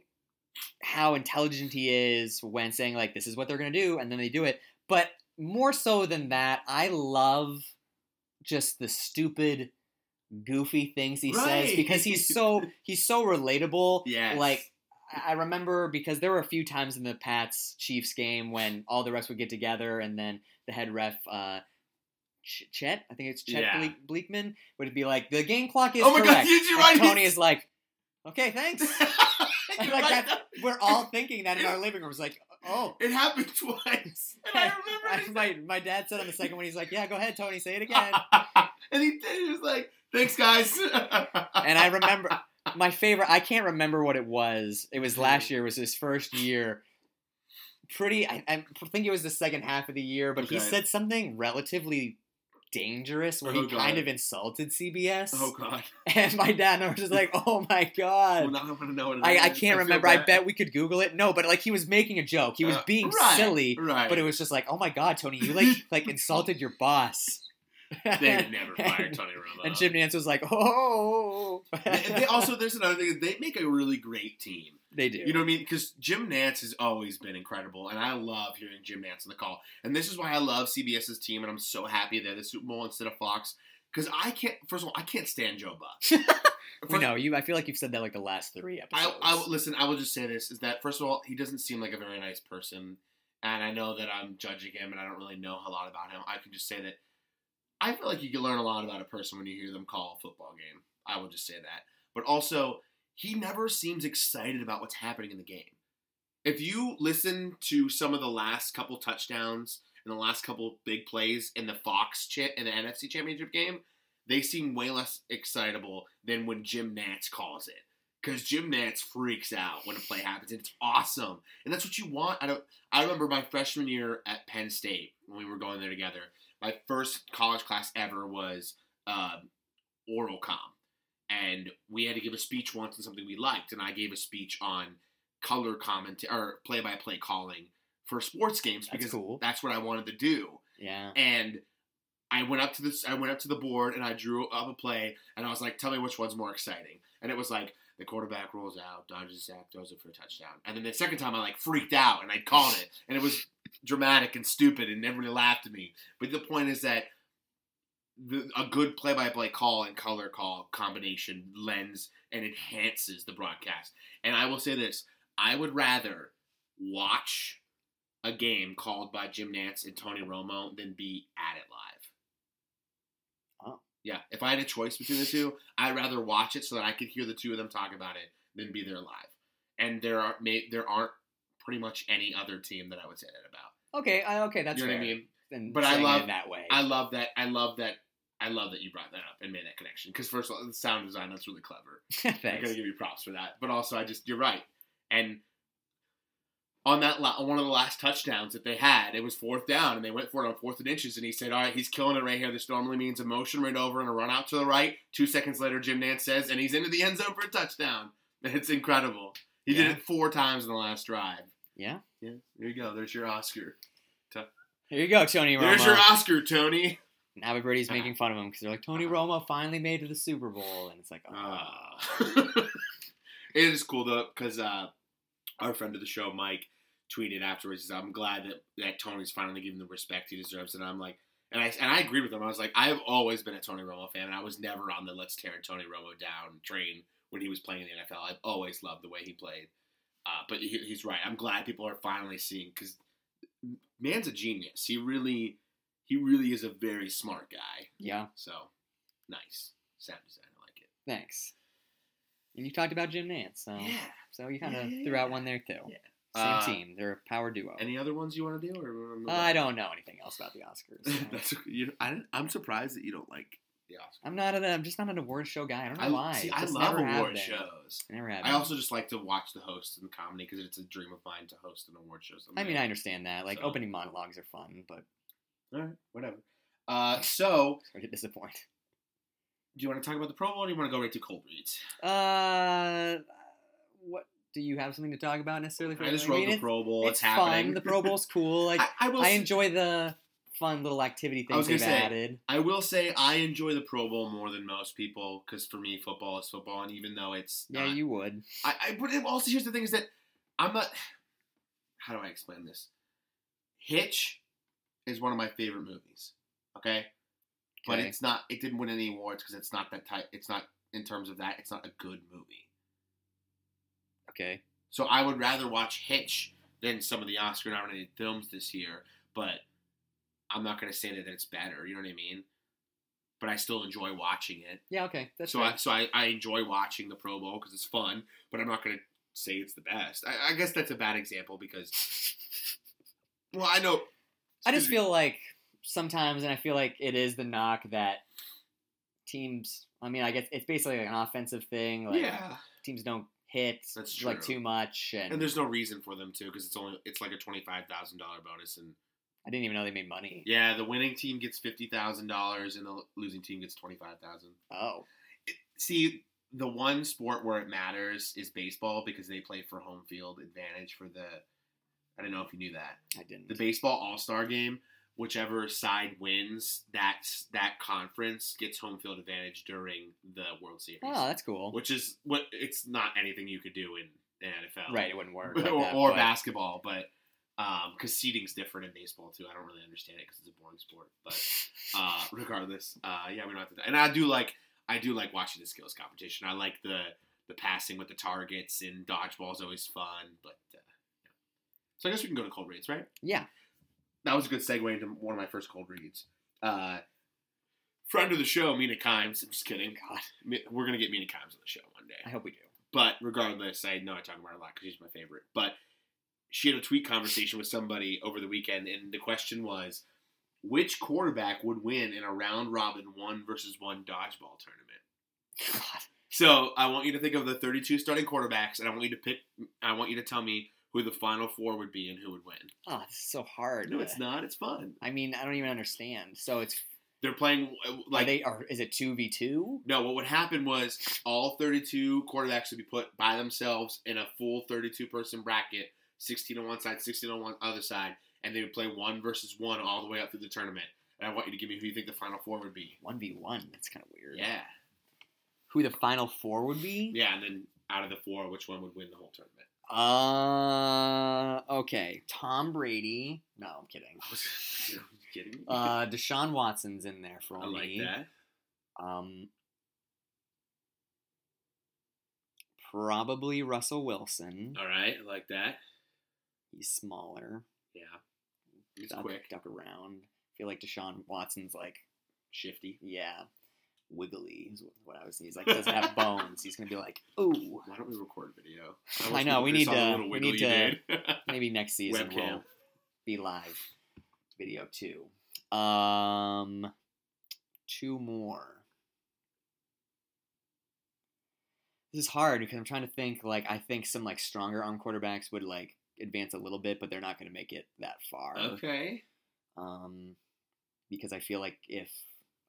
how intelligent he is when saying like, this is what they're gonna do, and then they do it. But more so than that, I love just the stupid, goofy things he says because he's so <laughs> he's so relatable. yeah Like I remember because there were a few times in the Pats Chiefs game when all the refs would get together and then the head ref, uh, Ch- Chet, I think it's Chet Yeah. Bleak- Bleakman, would be like, the game clock is Oh my God, correct. did you And Tony is like, okay, thanks. <laughs> Like that, we're all thinking that in our living room. It's like, oh. It happened twice. And I <laughs> remember my, my dad said on the second one, he's like, yeah, go ahead, Tony, say it <laughs> again. and he did. He was like, "Thanks, guys." <laughs> and I remember my favorite. I can't remember what it was. It was last mm. year. It was his first year. Pretty. I, I think it was the second half of the year, but he said something relatively dangerous where Oh, he God. kind of insulted CBS. Oh god. <laughs> And my dad and I were just like, <laughs> oh my god. Well, I want to know what I, I can't feel remember. I bet we could Google it. No, but like he was making a joke. He was Uh, being right, silly. Right. But it was just like, oh my god, Tony, you like <laughs> like insulted your boss. they would never fire Tony Romo. And Jim Nantz was like, oh. they, they also there's another thing. They make a really great team. They do. You know what I mean? Because Jim Nantz has always been incredible, and I love hearing Jim Nantz on the call. And this is why I love CBS's team, and I'm so happy they're the Super Bowl instead of Fox. Because I can't. First of all, I can't stand Joe Buck. <laughs> First- know you. I feel like you've said that like the last three I, episodes. I listen. I will just say this: is that first of all, he doesn't seem like a very nice person, and I know that I'm judging him, and I don't really know a lot about him. I can just say that I feel like you can learn a lot about a person when you hear them call a football game. I will just say that. But also, he never seems excited about what's happening in the game. If you listen to some of the last couple touchdowns and the last couple big plays in the Fox cha- in the NFC Championship game, they seem way less excitable than when Jim Nantz calls it. Because Jim Nantz freaks out when a play happens, and it's awesome. And that's what you want. I don't. I remember my freshman year at Penn State when we were going there together. My first college class ever was um, oral com, and we had to give a speech once on something we liked, and I gave a speech on color commentary or play-by-play calling for sports games That's because cool. that's what I wanted to do yeah. and I went up to this. I went up to the board and I drew up a play, and I was like, "Tell me which one's more exciting." And it was like the quarterback rolls out, dodges a sack, throws it for a touchdown. And then the second time, I like freaked out and I called it, and it was dramatic and stupid, and everybody laughed at me. But the point is that a good play-by-play call and color call combination lends and enhances the broadcast. And I will say this: I would rather watch a game called by Jim Nantz and Tony Romo than be at it live. Oh. Yeah, if I had a choice between the two, I'd rather watch it so that I could hear the two of them talk about it than be there live. And there are may, there aren't pretty much any other team that I would say that about. Okay. I, okay. That's you know fair. what I mean? And But I love- that way. I love that. I love that. I love that you brought that up and made that connection. Because first of all, the sound design that's really clever. <laughs> I'm gonna give you props for that. But also, I just you're right. And on that la- on one of the last touchdowns that they had, it was fourth down, and they went for it on fourth and inches. And he said, "All right, he's killing it right here. This normally means a motion right over and a run out to the right." Two seconds later, Jim Nantz says, and he's into the end zone for a touchdown. <laughs> It's incredible. He did it four times in the last drive. Yeah. Yeah, there you go. There's your Oscar. Here you go, Tony Romo. There's your Oscar, Tony. Now everybody's making fun of him because they're like, Tony Romo finally made it to the Super Bowl, and it's like, oh, Uh, <laughs> it is cool though because uh, our friend of the show, Mike, tweeted afterwards. he said, I'm glad that, that Tony's finally giving the respect he deserves, and I'm like, and I and I agreed with him. I was like, I have always been a Tony Romo fan, and I was never on the let's tear Tony Romo down train when he was playing in the NFL. I've always loved the way he played. Uh, but he, he's right. I'm glad people are finally seeing because man's a genius. He really, he really is a very smart guy. yeah, So nice sound design. I like it. thanks. And you talked about Jim Nantz, so Yeah. so you kind of Yeah, threw out yeah, one there too. yeah. Same Uh, team. They're a power duo. Any other ones you want to do, or Uh, I don't know anything else about the <laughs> Oscars. so. That's you. I, I'm surprised that you don't like. the Oscars. I'm not an. I'm just not an award show guy. I don't know I, why. see, I love never award shows. Never have. I also just like to watch the hosts and the comedy because it's a dream of mine to host an award show. I mean, I understand that. Like So- opening monologues are fun, but All right, whatever. Uh, so, <laughs> I get disappointed. do you want to talk about the Pro Bowl, or do you want to go right to cold reads? Uh, what do you have something to talk about necessarily? For I just I wrote mean, the Pro Bowl. It's, It's, happening. fun. The Pro Bowl's <laughs> cool. Like I, I will. I s- enjoy the fun little activity I was things gonna they've say, added. I will say I enjoy the Pro Bowl more than most people because for me, football is football, and even though it's Yeah, not- you would. I, I but also here's the thing is that I'm not. How do I explain this? Hitch is one of my favorite movies. Okay, but Okay. it's not. It didn't win any awards because it's not that type. It's not in terms of that. It's not a good movie. Okay. So I would rather watch Hitch than some of the Oscar-nominated films this year. But I'm not going to say that it's better. You know what I mean? But I still enjoy watching it. Yeah. Okay. That's so fair. I so I, I enjoy watching the Pro Bowl because it's fun, but I'm not gonna say it's the best. I, I guess that's a bad example because <laughs> well I know I just feel like sometimes, and I feel like it is the knock that teams. I mean, I guess it's basically like an offensive thing. Like yeah, teams don't hit That's like too much, and, and there's no reason for them to because it's only it's like a twenty five thousand dollar bonus and I didn't even know they made money. Yeah, the winning team gets fifty thousand dollars, and the losing team gets twenty five thousand. Oh, See, the one sport where it matters is baseball because they play for home field advantage for the. I don't know if you knew that I didn't. the baseball All Star game. Whichever side wins that that conference gets home field advantage during the World Series. oh, that's cool. which is what it's not anything you could do in, in NFL, Right, it wouldn't work. <laughs> or, that, or but- basketball, but because seating's different in baseball too. I don't really understand it because it's a boring sport, but <laughs> uh, regardless, uh, yeah, we don't have to. And I do like I do like watching the skills competition. I like the the passing with the targets and dodgeball is always fun. But uh. So I guess we can go to cold reads, right? Yeah. That was a good segue into one of my first cold reads. Uh, friend of the show, Mina Kimes. I'm just kidding. God, We're gonna get Mina Kimes on the show one day. I hope we do. But regardless, I know I talk about her a lot because she's my favorite. But she had a tweet conversation with somebody over the weekend, and the question was, which quarterback would win in a round robin one versus one dodgeball tournament? God. So I want you to think of the 32 starting quarterbacks, and I want you to pick. I want you to tell me who the final four would be and who would win. Oh, this is so hard. No, it's not. It's fun. I mean, I don't even understand. So it's They're playing uh, like like they are. Is it two v two? No, what would happen was all 32 quarterbacks would be put by themselves in a full 32 person bracket, 16 on one side, 16 on one other side, and they would play one versus one all the way up through the tournament. And I want you to give me who you think the final four would be. One v one. That's kind of weird. Yeah. Who the final four would be? Yeah, and then out of the four, which one would win the whole tournament? Uh, okay. Tom Brady. No, I'm kidding. <laughs> kidding? Uh, Deshaun Watson's in there for I like that. Um, probably Russell Wilson. All right, I like that. He's smaller. Yeah. he's duck, quick. duck around. I feel like Deshaun Watson's like, Shifty. yeah, wiggly is what I was. He's like doesn't have <laughs> bones. He's gonna be like, ooh. Why don't we record video? I wish know, we need saw the to- we need to- <laughs> Maybe next <laughs> season Webcam. we'll be live video too. Um, two more. This is hard because I'm trying to think. Like, I think some like stronger arm quarterbacks would like advance a little bit, but they're not going to make it that far. okay. Um, because I feel like if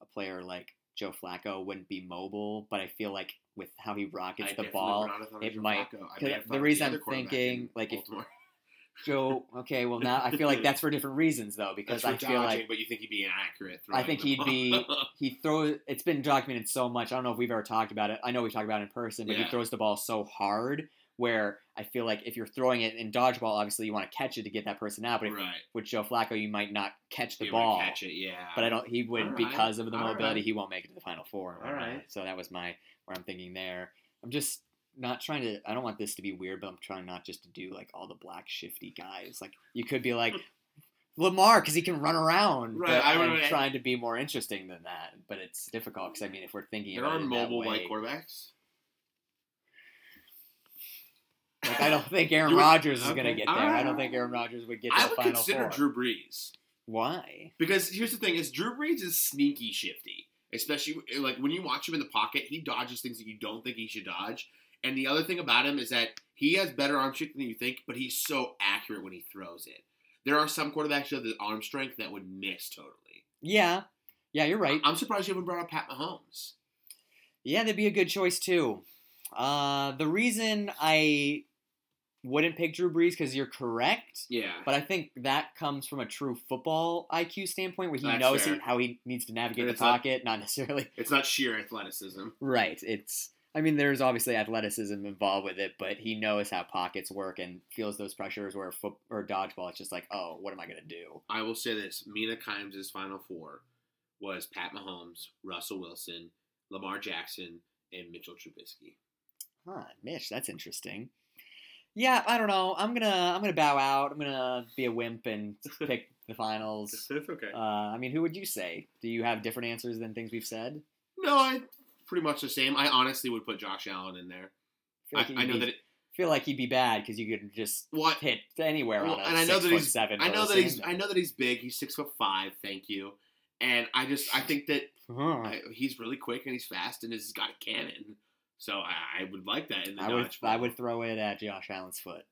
a player like Joe Flacco wouldn't be mobile, but I feel like with how he rockets I the ball, would not have thought of it Joe might- Flacco. I 'cause may the reason other I'm thinking, in like, if- <laughs> Joe. Okay, well now I feel like that's for different reasons though, <laughs> because I feel dodging, like but you think he'd be inaccurate. I think he'd ball. be <laughs> he throws. It's been documented so much. I don't know if we've ever talked about it. I know we've talked about it in person, but Yeah. he throws the ball so hard. Where I feel like if you're throwing it in dodgeball, obviously you want to catch it to get that person out. But if, right. with Joe Flacco, you might not catch the He ball. catch it, yeah. But I don't. He would All right. because of the All mobility. right. He won't make it to the final four. All right. So that was my where I'm thinking there. I'm just not trying to. I don't want this to be weird, but I'm trying not just to do like all the black shifty guys. Like you could be like <laughs> Lamar because he can run around. Right, But I I'm would- trying to be more interesting than that, but it's difficult because I mean, if we're thinking There about are it mobile white quarterbacks. Like I don't <laughs> think Aaron Rodgers is okay. going to get there. I don't think. Aaron Rodgers would get to I the would final consider four. Drew Brees Why? because here's the thing: is Drew Brees is sneaky shifty, especially like when you watch him in the pocket, he dodges things that you don't think he should dodge. And the other thing about him is that he has better arm strength than you think, but he's so accurate when he throws it. There are some quarterbacks who have the arm strength that would miss totally. Yeah, yeah, you're right. I'm surprised you haven't brought up Pat Mahomes. Yeah, that'd be a good choice too. Uh, the reason I wouldn't pick Drew Brees because you're correct, Yeah, but I think that comes from a true football IQ standpoint where he That's knows fair. how he needs to navigate And the it's not- pocket, not necessarily <laughs> it's not sheer athleticism. right. It's I mean, there's obviously athleticism involved with it, but he knows how pockets work and feels those pressures. Where foot or dodgeball, it's just like, oh, what am I gonna do? I will say this: Mina Kimes' final four was Pat Mahomes, Russell Wilson, Lamar Jackson, and Mitchell Trubisky. Huh, Mitch, that's interesting. Yeah, I don't know. I'm gonna I'm gonna bow out. I'm gonna be a wimp and <laughs> pick the finals. That's okay. Uh, I mean, who would you say? Do you have different answers than things we've said? no, I pretty much the same. I honestly would put Josh Allen in there. I, like I he'd know be, that. It, feel like he'd be bad because you could just what? hit anywhere Well, on a and I know six that foot he's. seven. I know that he's. I know that he's big. He's six foot five. Thank you. And I just. I think that. I, he's really quick and he's fast and he's got a cannon. So I, I would like that in the I would. I would throw it at Josh Allen's foot.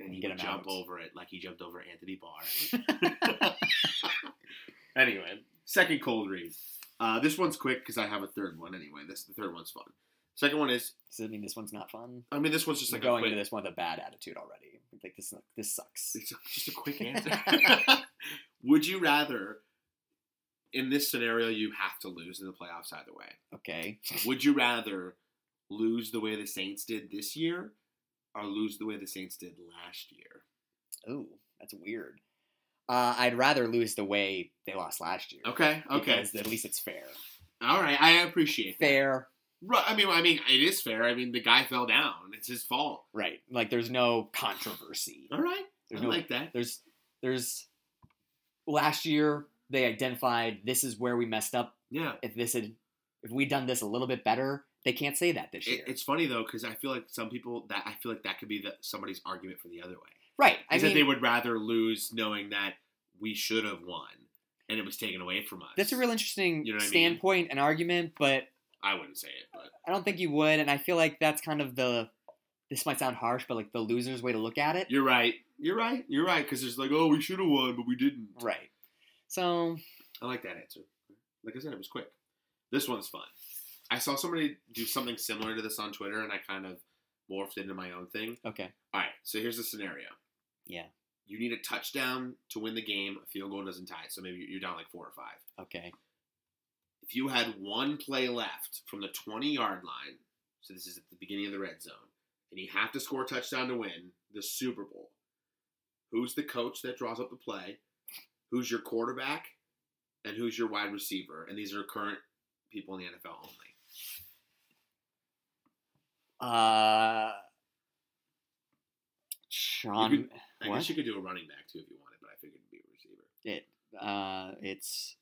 and he Get would him jump out. over it like he jumped over Anthony Barr. <laughs> anyway, second cold read. Uh, this one's quick because I have a third one anyway. This the third one's fun. Second one is, Does it mean this one's not fun? I mean, this one's just like going quick, into this one with a bad attitude already. Like this, this sucks. It's just a quick <laughs> answer. <laughs> Would you rather, in this scenario, you have to lose in the playoffs either way? Okay. Would you rather lose the way the Saints did this year, or lose the way the Saints did last year? Ooh, that's weird. Uh, I'd rather lose the way they lost last year. Okay, okay, Because at least it's fair. all right. I appreciate. Fair, Right. I mean, I mean, it is fair. I mean, the guy fell down. It's his fault. right? Like there's no controversy. All right. There's I no like that. there's there's last year they identified this is where we messed up. Yeah. If this had if we'd done this a little bit better, they can't say that this year. It, it's funny though because I feel like some people that I feel like that could be the, somebody's argument for the other way. right. I Is mean that they would rather lose knowing that we should have won and it was taken away from us. that's a real interesting You know what I mean? standpoint and argument, but I wouldn't say it, but I don't think you would, and I feel like that's kind of the this might sound harsh, but like the loser's way to look at it. you're right. You're right. You're right because there's like, oh, we should have won, but we didn't. Right. So I like that answer. Like I said, it was quick. This one's fun. I saw somebody do something similar to this on Twitter, and I kind of morphed into my own thing. okay. All right, so here's the scenario. Yeah. You need a touchdown to win the game. A field goal doesn't tie it, so maybe you're down like four or five. Okay. If you had one play left from the 20 yard line, so this is at the beginning of the red zone, and you have to score a touchdown to win the Super Bowl, who's the coach that draws up the play? Who's your quarterback? And who's your wide receiver? And these are current people in the NFL only. Uh Sean You I what? guess you could do a running back too if you wanted, but I figured it'd be a receiver. It uh it's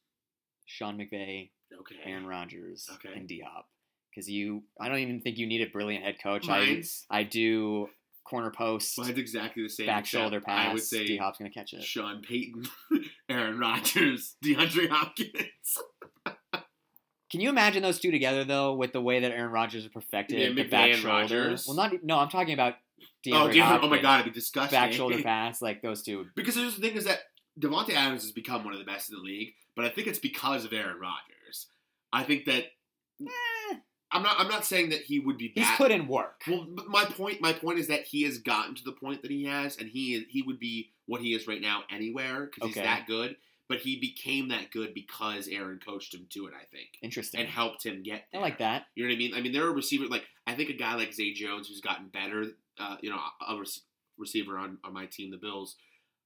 Sean McVay, Okay. Aaron Rodgers, Okay. and D Hop. Because you I don't even think you need a brilliant head coach. I I do corner post, mine's exactly the same. back shoulder pass. I would say D Hop's gonna catch it. Sean Payton, <laughs> Aaron Rodgers, <laughs> DeAndre Hopkins. Can you imagine those two together though, with the way that Aaron Rodgers is perfected, Yeah, the back and shoulder? Well, not no. I'm talking about DeAndre oh, DeAndre, oh my God, it'd be disgusting. back shoulder <laughs> pass, like those two. Because there's the thing is that Davante Adams has become one of the best in the league, but I think it's because of Aaron Rodgers. I think that Eh, I'm not. I'm not saying that he would be he's bad. put in work. Well, my point, my point is that he has gotten to the point that he has, and he he would be what he is right now anywhere because Okay. he's that good. But he became that good because Aaron coached him to it, I think, Interesting. and helped him get there. I like that. You know what I mean? I mean, there are receivers like I think a guy like Zay Jones who's gotten better. Uh, you know, a rec- receiver on, on my team, the Bills.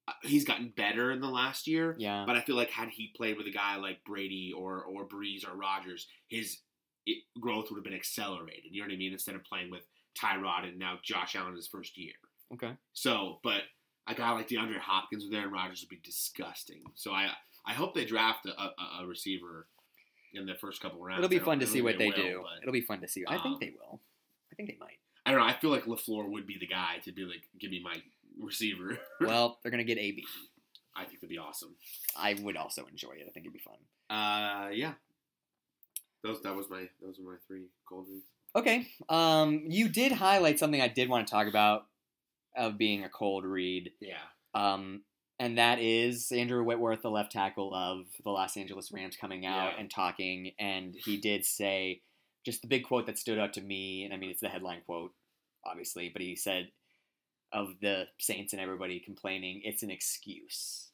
Uh, he's gotten better in the last year. Yeah. But I feel like had he played with a guy like Brady or or Brees or Rodgers, his it, growth would have been accelerated. You know what I mean? Instead of playing with Tyrod and now Josh Allen in his first year. Okay. So, but a guy like DeAndre Hopkins with Aaron Rodgers would be disgusting. So I I hope they draft a, a, a receiver in the first couple rounds. It'll be fun to see what they, will, do. but- It'll be fun to see. I um, think they will. I think they might. I don't know. I feel like LaFleur would be the guy to be like, give me my receiver. <laughs> Well, they're gonna get AB. I think that'd be awesome. I would also enjoy it. I think it'd be fun. Uh, yeah. Those that was my those were my three reads. Okay. Um, you did highlight something I did want to talk about of being a cold read. Yeah. Um, and that is Andrew Whitworth, the left tackle of the Los Angeles Rams, coming out Yeah. and talking. And he did say just the big quote that stood out to me. And I mean, it's the headline quote, obviously, but he said of the Saints and everybody complaining, it's an excuse.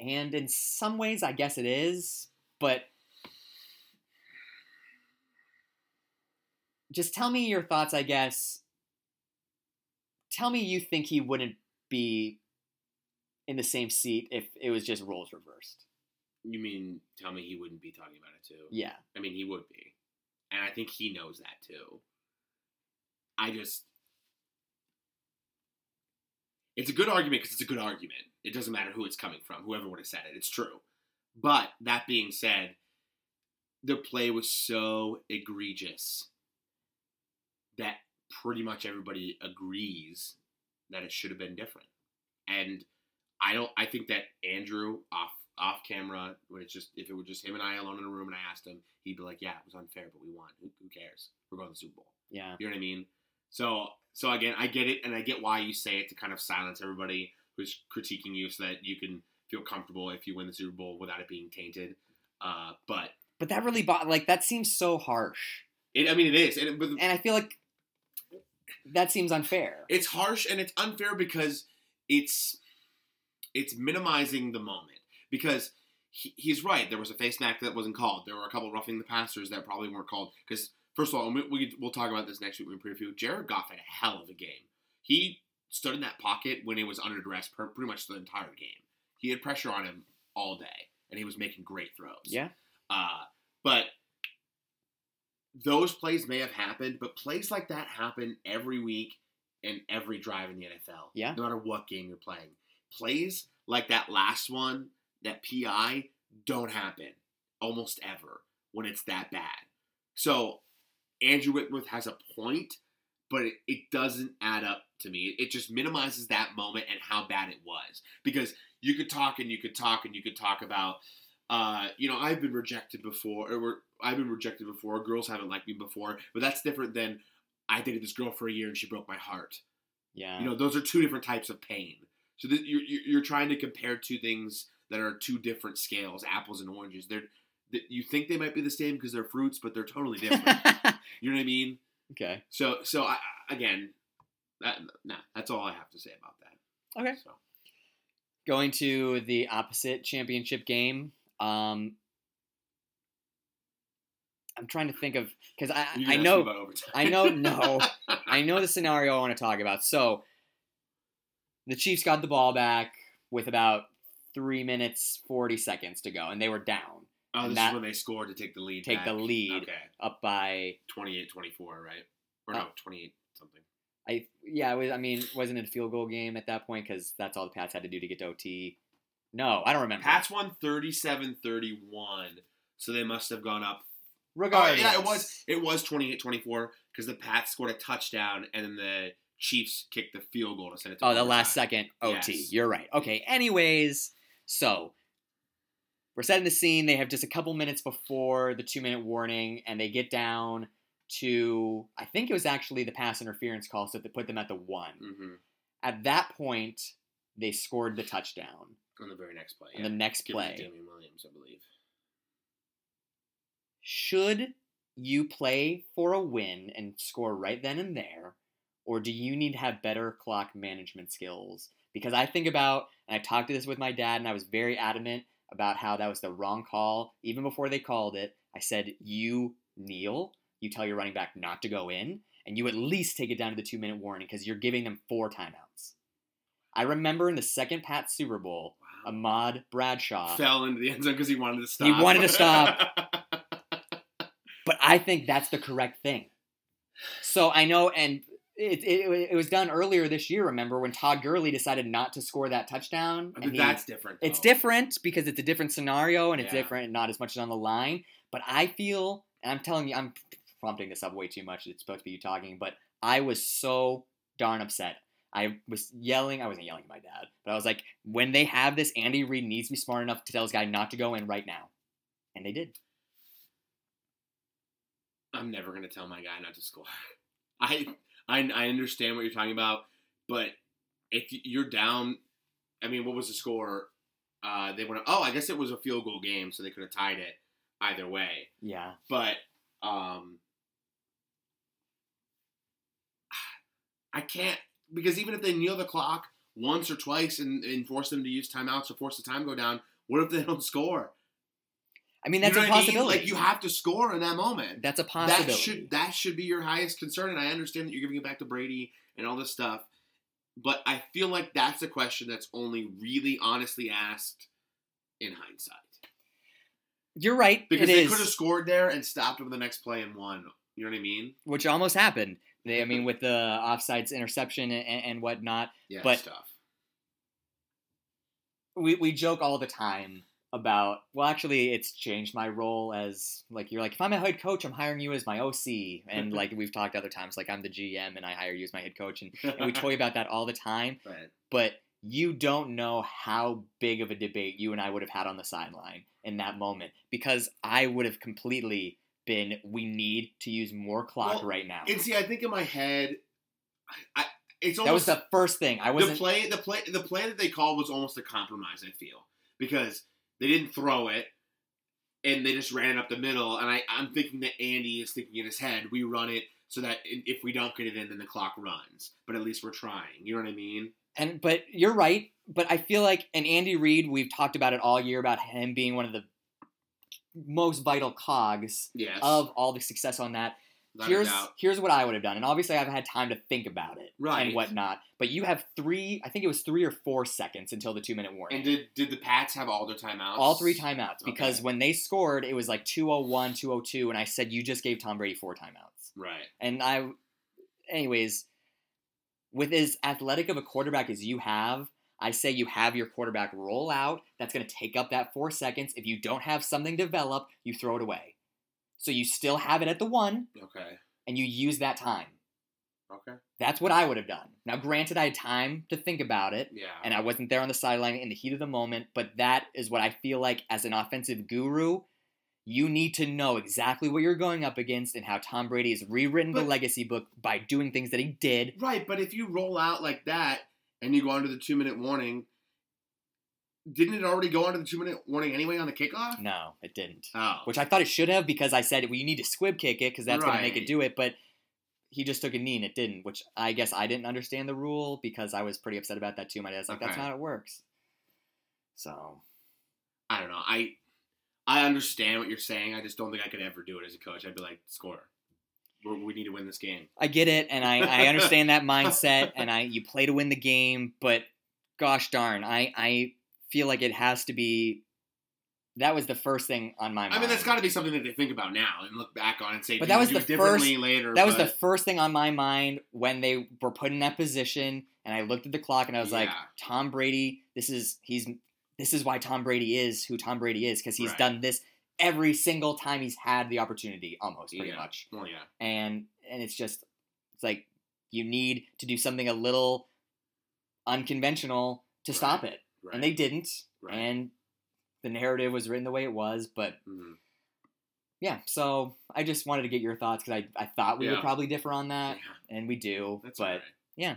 And in some ways, I guess it is, but just tell me your thoughts, I guess. Tell me you think he wouldn't be in the same seat if it was just roles reversed. You mean tell me he wouldn't be talking about it too? Yeah. I mean he would be, and I think he knows that too. I just. It's a good argument because it's a good argument. It doesn't matter who it's coming from, whoever would have said it. It's true. But that being said, the play was so egregious that pretty much everybody agrees that it should have been different. And I don't. I think that Andrew off off camera, when it's just if it were just him and I alone in a room, and I asked him, he'd be like, "Yeah, it was unfair, but we won. Who, who cares? We're going to the Super Bowl." Yeah. You know what I mean? So so again, I get it, and I get why you say it to kind of silence everybody who's critiquing you, so that you can feel comfortable if you win the Super Bowl without it being tainted. Uh, but But that really like that seems so harsh, it, I mean, it is, and, it, but and I feel like that seems unfair. it's harsh and it's unfair because it's it's minimizing the moment because he, he's right. There was a face mask that wasn't called. There were a couple roughing the passers that probably weren't called because first of all, we, we, we'll talk about this next week when we preview. Jared Goff had a hell of a game. He stood in that pocket when he was under duress per, pretty much the entire game. He had pressure on him all day, and he was making great throws. Yeah. Uh, but those plays may have happened, but plays like that happen every week and every drive in the NFL. Yeah. No matter what game you're playing. Plays like that last one, that PI, don't happen almost ever when it's that bad. So Andrew Whitworth has a point, but it, it doesn't add up to me. It just minimizes that moment and how bad it was. Because you could talk and you could talk and you could talk about uh, you know, I've been rejected before, or I've been rejected before. Girls haven't liked me before, but that's different than I dated this girl for a year and she broke my heart. Yeah. You know, those are two different types of pain. So th- you're you're trying to compare two things that are two different scales, apples and oranges. They're that you think they might be the same because they're fruits, but they're totally different. <laughs> you know what I mean? okay. So so I- again, that nah, that's all I have to say about that. Okay. So Going to the opposite championship game. Um, I'm trying to think of because I I can ask me know. I know no <laughs> I know the scenario I want to talk about. So the Chiefs got the ball back with about three minutes forty seconds to go, and they were down Oh, this that- is when they scored to take the lead. take the lead. Okay. up by 28-24, right? Or Uh, no, 28 something. I yeah it was I mean wasn't it a field goal game at that point because that's all the Pats had to do to get to OT. No, I don't remember. Pats won 37-31, so they must have gone up. Oh, Regardless, yeah, it was it was 28-24 because the Pats scored a touchdown and then the Chiefs kicked the field goal to send it to Oh, the last second OT. Yes. You're right. Okay. Anyways, so we're setting the scene. They have just a couple minutes before the two minute warning, and they get down to I think it was actually the pass interference call, so they put them at the one. Mhm. At that point, they scored the touchdown. On the very next play. On the next Give play. Damien Williams, I believe. Should you play for a win and score right then and there, or do you need to have better clock management skills? Because I think about, and I talked to this with my dad, and I was very adamant about how that was the wrong call. Even before they called it, I said, You kneel, you tell your running back not to go in, and you at least take it down to the two minute warning because you're giving them four timeouts. I remember in the second Pat Super Bowl. Ahmad Bradshaw. Fell into the end zone because he wanted to stop. He wanted to stop. But I think that's the correct thing. So I know, and it, it, it was done earlier this year. Remember when Todd Gurley decided not to score that touchdown? but and he- that's different. it's different because it's a different scenario and it's Yeah. different and not as much on the line. But I feel, and I'm telling you, I'm prompting this up way too much. It's supposed to be you talking, but I was so darn upset. I was yelling. I wasn't yelling at my dad, but I was like, when they have this, Andy Reid needs to be smart enough to tell this guy not to go in right now, and they did. I'm never gonna tell my guy not to score. <laughs> I I I understand what you're talking about, but if you're down, I mean, what was the score? Uh, they went. Oh, I guess it was a field goal game, so they could have tied it either way. Yeah. But um, <sighs> I can't because even if they kneel the clock once or twice and, and force them to use timeouts or force the time go down, what if they <laughs> don't score? I mean, that's you know a what I mean? possibility. Like you have to score in that moment. that's a possibility. That should that should be your highest concern, and I understand that you're giving it back to Brady and all this stuff, but I feel like that's a question that's only really honestly asked in hindsight You're right. because they is, could have scored there and stopped with the next play and won. You know what I mean? which almost happened. They, I mean, with the offsides interception and, and whatnot. Yeah, But- stuff. we, we joke all the time about well actually it's changed my role as like you're like if i'm a head coach i'm hiring you as my oc and <laughs> like we've talked other times like i'm the gm and i hire you as my head coach and, <laughs> and we toy about that all the time Right. but you don't know how big of a debate you and i would have had on the sideline in that moment because i would have completely been we need to use more clock Well, right now And see, I think in my head, I It's That was the first thing. I was the play. The play. The play that they called was almost a compromise. I feel because they didn't throw it, and they just ran it up the middle. And I, I'm thinking that Andy is thinking in his head, we run it so that if we don't get it in, then the clock runs. But at least we're trying. You know what I mean? And but you're right. But I feel like and Andy Reid, we've talked about it all year about him being one of the most vital cogs Yes. of all the success on that. without here's here's what I would have done, and obviously I've had time to think about it Right. and whatnot. But you have three, I think it was three or four seconds until the two minute warning. And did did the Pats have all their timeouts? all three timeouts because when they scored, it was like 201, 202, and I said you just gave Tom Brady four timeouts. Right. And I, anyways, with as athletic of a quarterback as you have, I say you have your quarterback roll out. That's going to take up that four seconds. If you don't have something develop, you throw it away. So you still have it at the one, Okay. and you use that time. Okay. That's what I would have done. Now, granted, I had time to think about it, Yeah. and I wasn't there on the sideline in the heat of the moment, but that is what I feel like as an offensive guru. You need to know exactly what you're going up against and how Tom Brady has rewritten the legacy book by doing things that he did. Right, but if you roll out like that and you go under the two minute warning, didn't it already go under the two minute warning anyway on the kickoff? No, it didn't. Oh. Which I thought it should have because I said, well, you need to squib kick it because that's going to make it do it. But he just took a knee and it didn't, which I guess I didn't understand the rule because I was pretty upset about that too. My dad's like, that's not how it works. So, I don't know. I I understand what you're saying. I just don't think I could ever do it as a coach. I'd be like, score. We're, need to win this game. I get it, and I, I understand that mindset, and I you play to win the game, but gosh darn, I I feel like it has to be. That was the first thing on my mind. I mean, that's got to be something that they think about now and look back on and say, But that was the first- later. That was the first thing on my mind when they were put in that position, and I looked at the clock and I was like, Tom Brady, this is he's this is why Tom Brady is who Tom Brady is because he's Right. done this every single time he's had the opportunity, almost pretty Yeah. much. Well, yeah. and and it's just it's like you need to do something a little unconventional to stop it Right. and they didn't Right. and the narrative was written the way it was but Mhm. yeah so i just wanted to get your thoughts because I, I thought we would probably differ on that Yeah, and we do that's but right. yeah.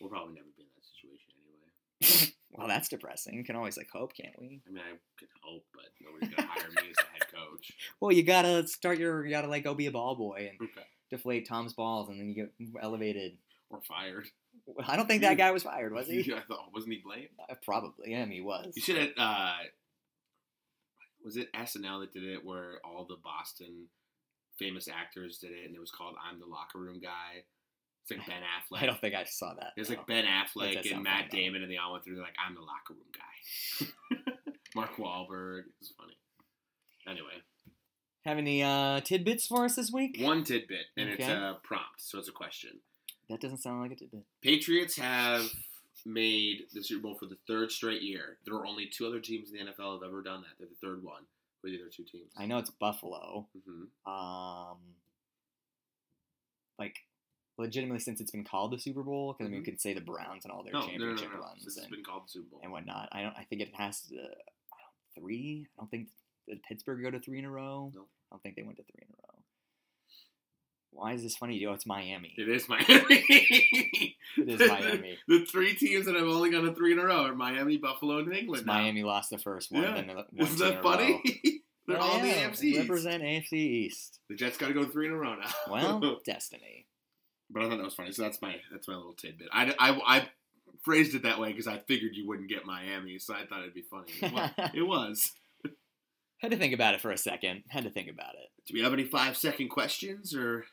We'll probably never be in that situation anyway. <laughs> well that's depressing can always like hope can't we I mean, I could hope, but nobody's gonna hire me as a head coach. <laughs> well you gotta start your you gotta like go be a ball boy and Okay. deflate tom's balls and then you get elevated Or fired. i don't think that guy was fired was he <laughs> Yeah, I thought, wasn't he blamed? Uh, probably yeah he was You should have. Uh, was it SNL that did it, where all the Boston famous actors did it, and it was called "I'm the Locker Room Guy." It's like Ben Affleck. I don't think I saw that. It was no. like Ben Affleck and Matt. Damon, and they all went through. They're like, "I'm the locker room guy." <laughs> Mark Wahlberg. It was funny. Anyway, Have any uh, tidbits for us this week? one tidbit, and it's a prompt, so it's a question. That doesn't sound like a tidbit. Patriots have made the Super Bowl for the third straight year. There are only two other teams in the NFL that have ever done that. They're the third one. The other two teams? I know it's Buffalo. hmm Um, like legitimately, since it's been called the Super Bowl, because I mean, you Mhm. could say the Browns and all their No, no, no, no, championship runs has and, been called the Super Bowl. and whatnot. I don't. I think it has to. I don't three. I don't think did Pittsburgh go to three in a row. No. I don't think they went to three in a row. Why is this funny? Oh, it's Miami. It is Miami. It is Miami. <laughs> the three teams that have only gone to three in a row are Miami, Buffalo, and England. Now. Miami lost the first one. Yeah. And then won <laughs> Isn't that funny? <laughs> They're Oh, all in the yeah, AFC. Represent AFC East. The Jets got to go three in a row now. Well, destiny. But I thought that was funny. So that's my that's my little tidbit. I, I, I phrased it that way because I figured you wouldn't get Miami, so I thought it'd be funny. <laughs> It was. Had to think about it for a second. Had to think about it. Do we have any five second questions or?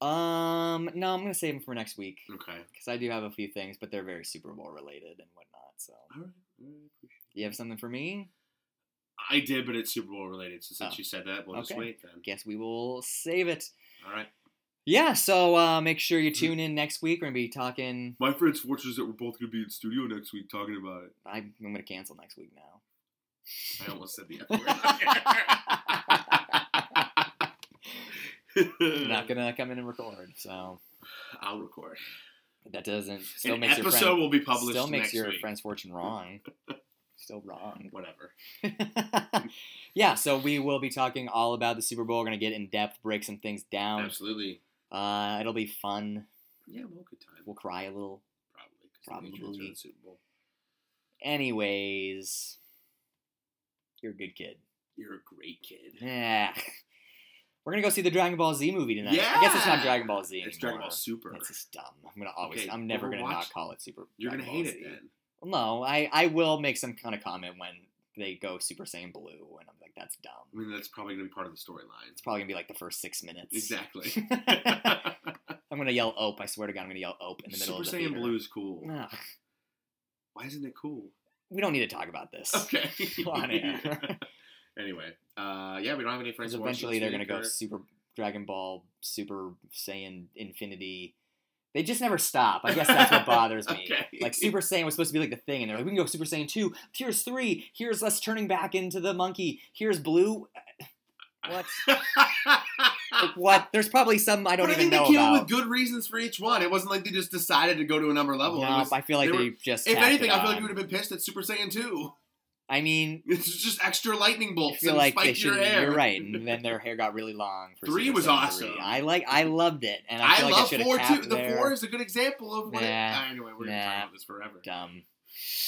Um, no, I'm gonna save them for next week Okay. because I do have a few things, but they're very Super Bowl related and whatnot. So, All right. All right. Appreciate you have something for me? I did, but it's Super Bowl related. So since Oh. you said that, we'll just wait then. Guess we will save it. All right. Yeah. So uh, make sure you tune in next week. We're gonna be talking. My friend's fortunate that we're both going to be in studio next week talking about it. I, I'm gonna cancel next week now. I almost said the F word. <laughs> Not gonna come in and record. So I'll record. that doesn't still An makes your episode friend, will be published still makes your week. friend's fortune wrong. <laughs> still wrong. Whatever. <laughs> yeah, so we will be talking all about the Super Bowl. We're gonna get in depth, break some things down. Absolutely. Uh, it'll be fun. Yeah, well, good time. We'll cry a little. Probably. 'cause the are Probably. the Super Bowl. Anyways, you're a good kid. You're a great kid. Yeah. <laughs> We're gonna go see the Dragon Ball Z movie tonight. Yeah. I guess it's not Dragon Ball Z It's anymore. Dragon Ball Super. It's just dumb. I'm gonna always. Okay, I'm never gonna watch- not call it Super. You're Dragon gonna hate Ball it then. No, I I will make some kind of comment when they go Super Saiyan Blue, and I'm like, that's dumb. I mean, that's probably gonna be part of the storyline. It's probably gonna be like the first six minutes. Exactly. <laughs> <laughs> I'm gonna yell "Ope." I swear to God, I'm gonna yell "Ope" in the middle Super of the Super Saiyan theater. Blue is cool. Ugh. Why isn't it cool? we don't need to talk about this. Okay. <laughs> On air. anyway, uh, yeah, we don't have any friends. Because who watch eventually they're gonna go Super Dragon Ball, Super Saiyan Infinity. They just never stop. I guess that's what bothers <laughs> me. Okay. Like Super Saiyan was supposed to be like the thing, and they're like, we can go Super Saiyan two. Here's three. Here's us turning back into the monkey. Here's blue. <laughs> What? Like, what? There's probably some I don't but I even think know they came up about. with good reasons for each one. It wasn't like they just decided to go to a number level. No, was- I feel like they they, were- just. if anything, I feel like you would have been pissed at Super Saiyan 2. I mean, It's just extra lightning bolts feel like they should. your hair. You're right, and <laughs> then their hair got really long. For Three Super was awesome. three. I like. I loved it, and I I feel like love should four too. capped The four is a good example of what. Nah. it, anyway, we're gonna Nah. talk about this forever. Dumb.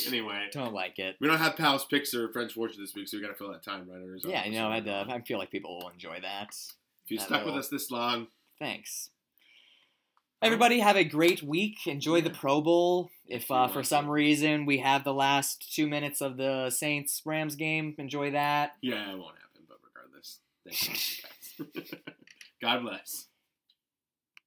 Anyway, Don't like it. we don't have Pal's picks or French Fortune this week, so we gotta fill that time, right? Yeah, you know, I'd, uh, I feel like people will enjoy that. if you that stuck with us this long, Thanks. Everybody have a great week. Enjoy the Pro Bowl. If uh, for some reason we have the last two minutes of the Saints Rams game, enjoy that. yeah, it won't happen. But regardless, thanks, guys. <laughs> God bless.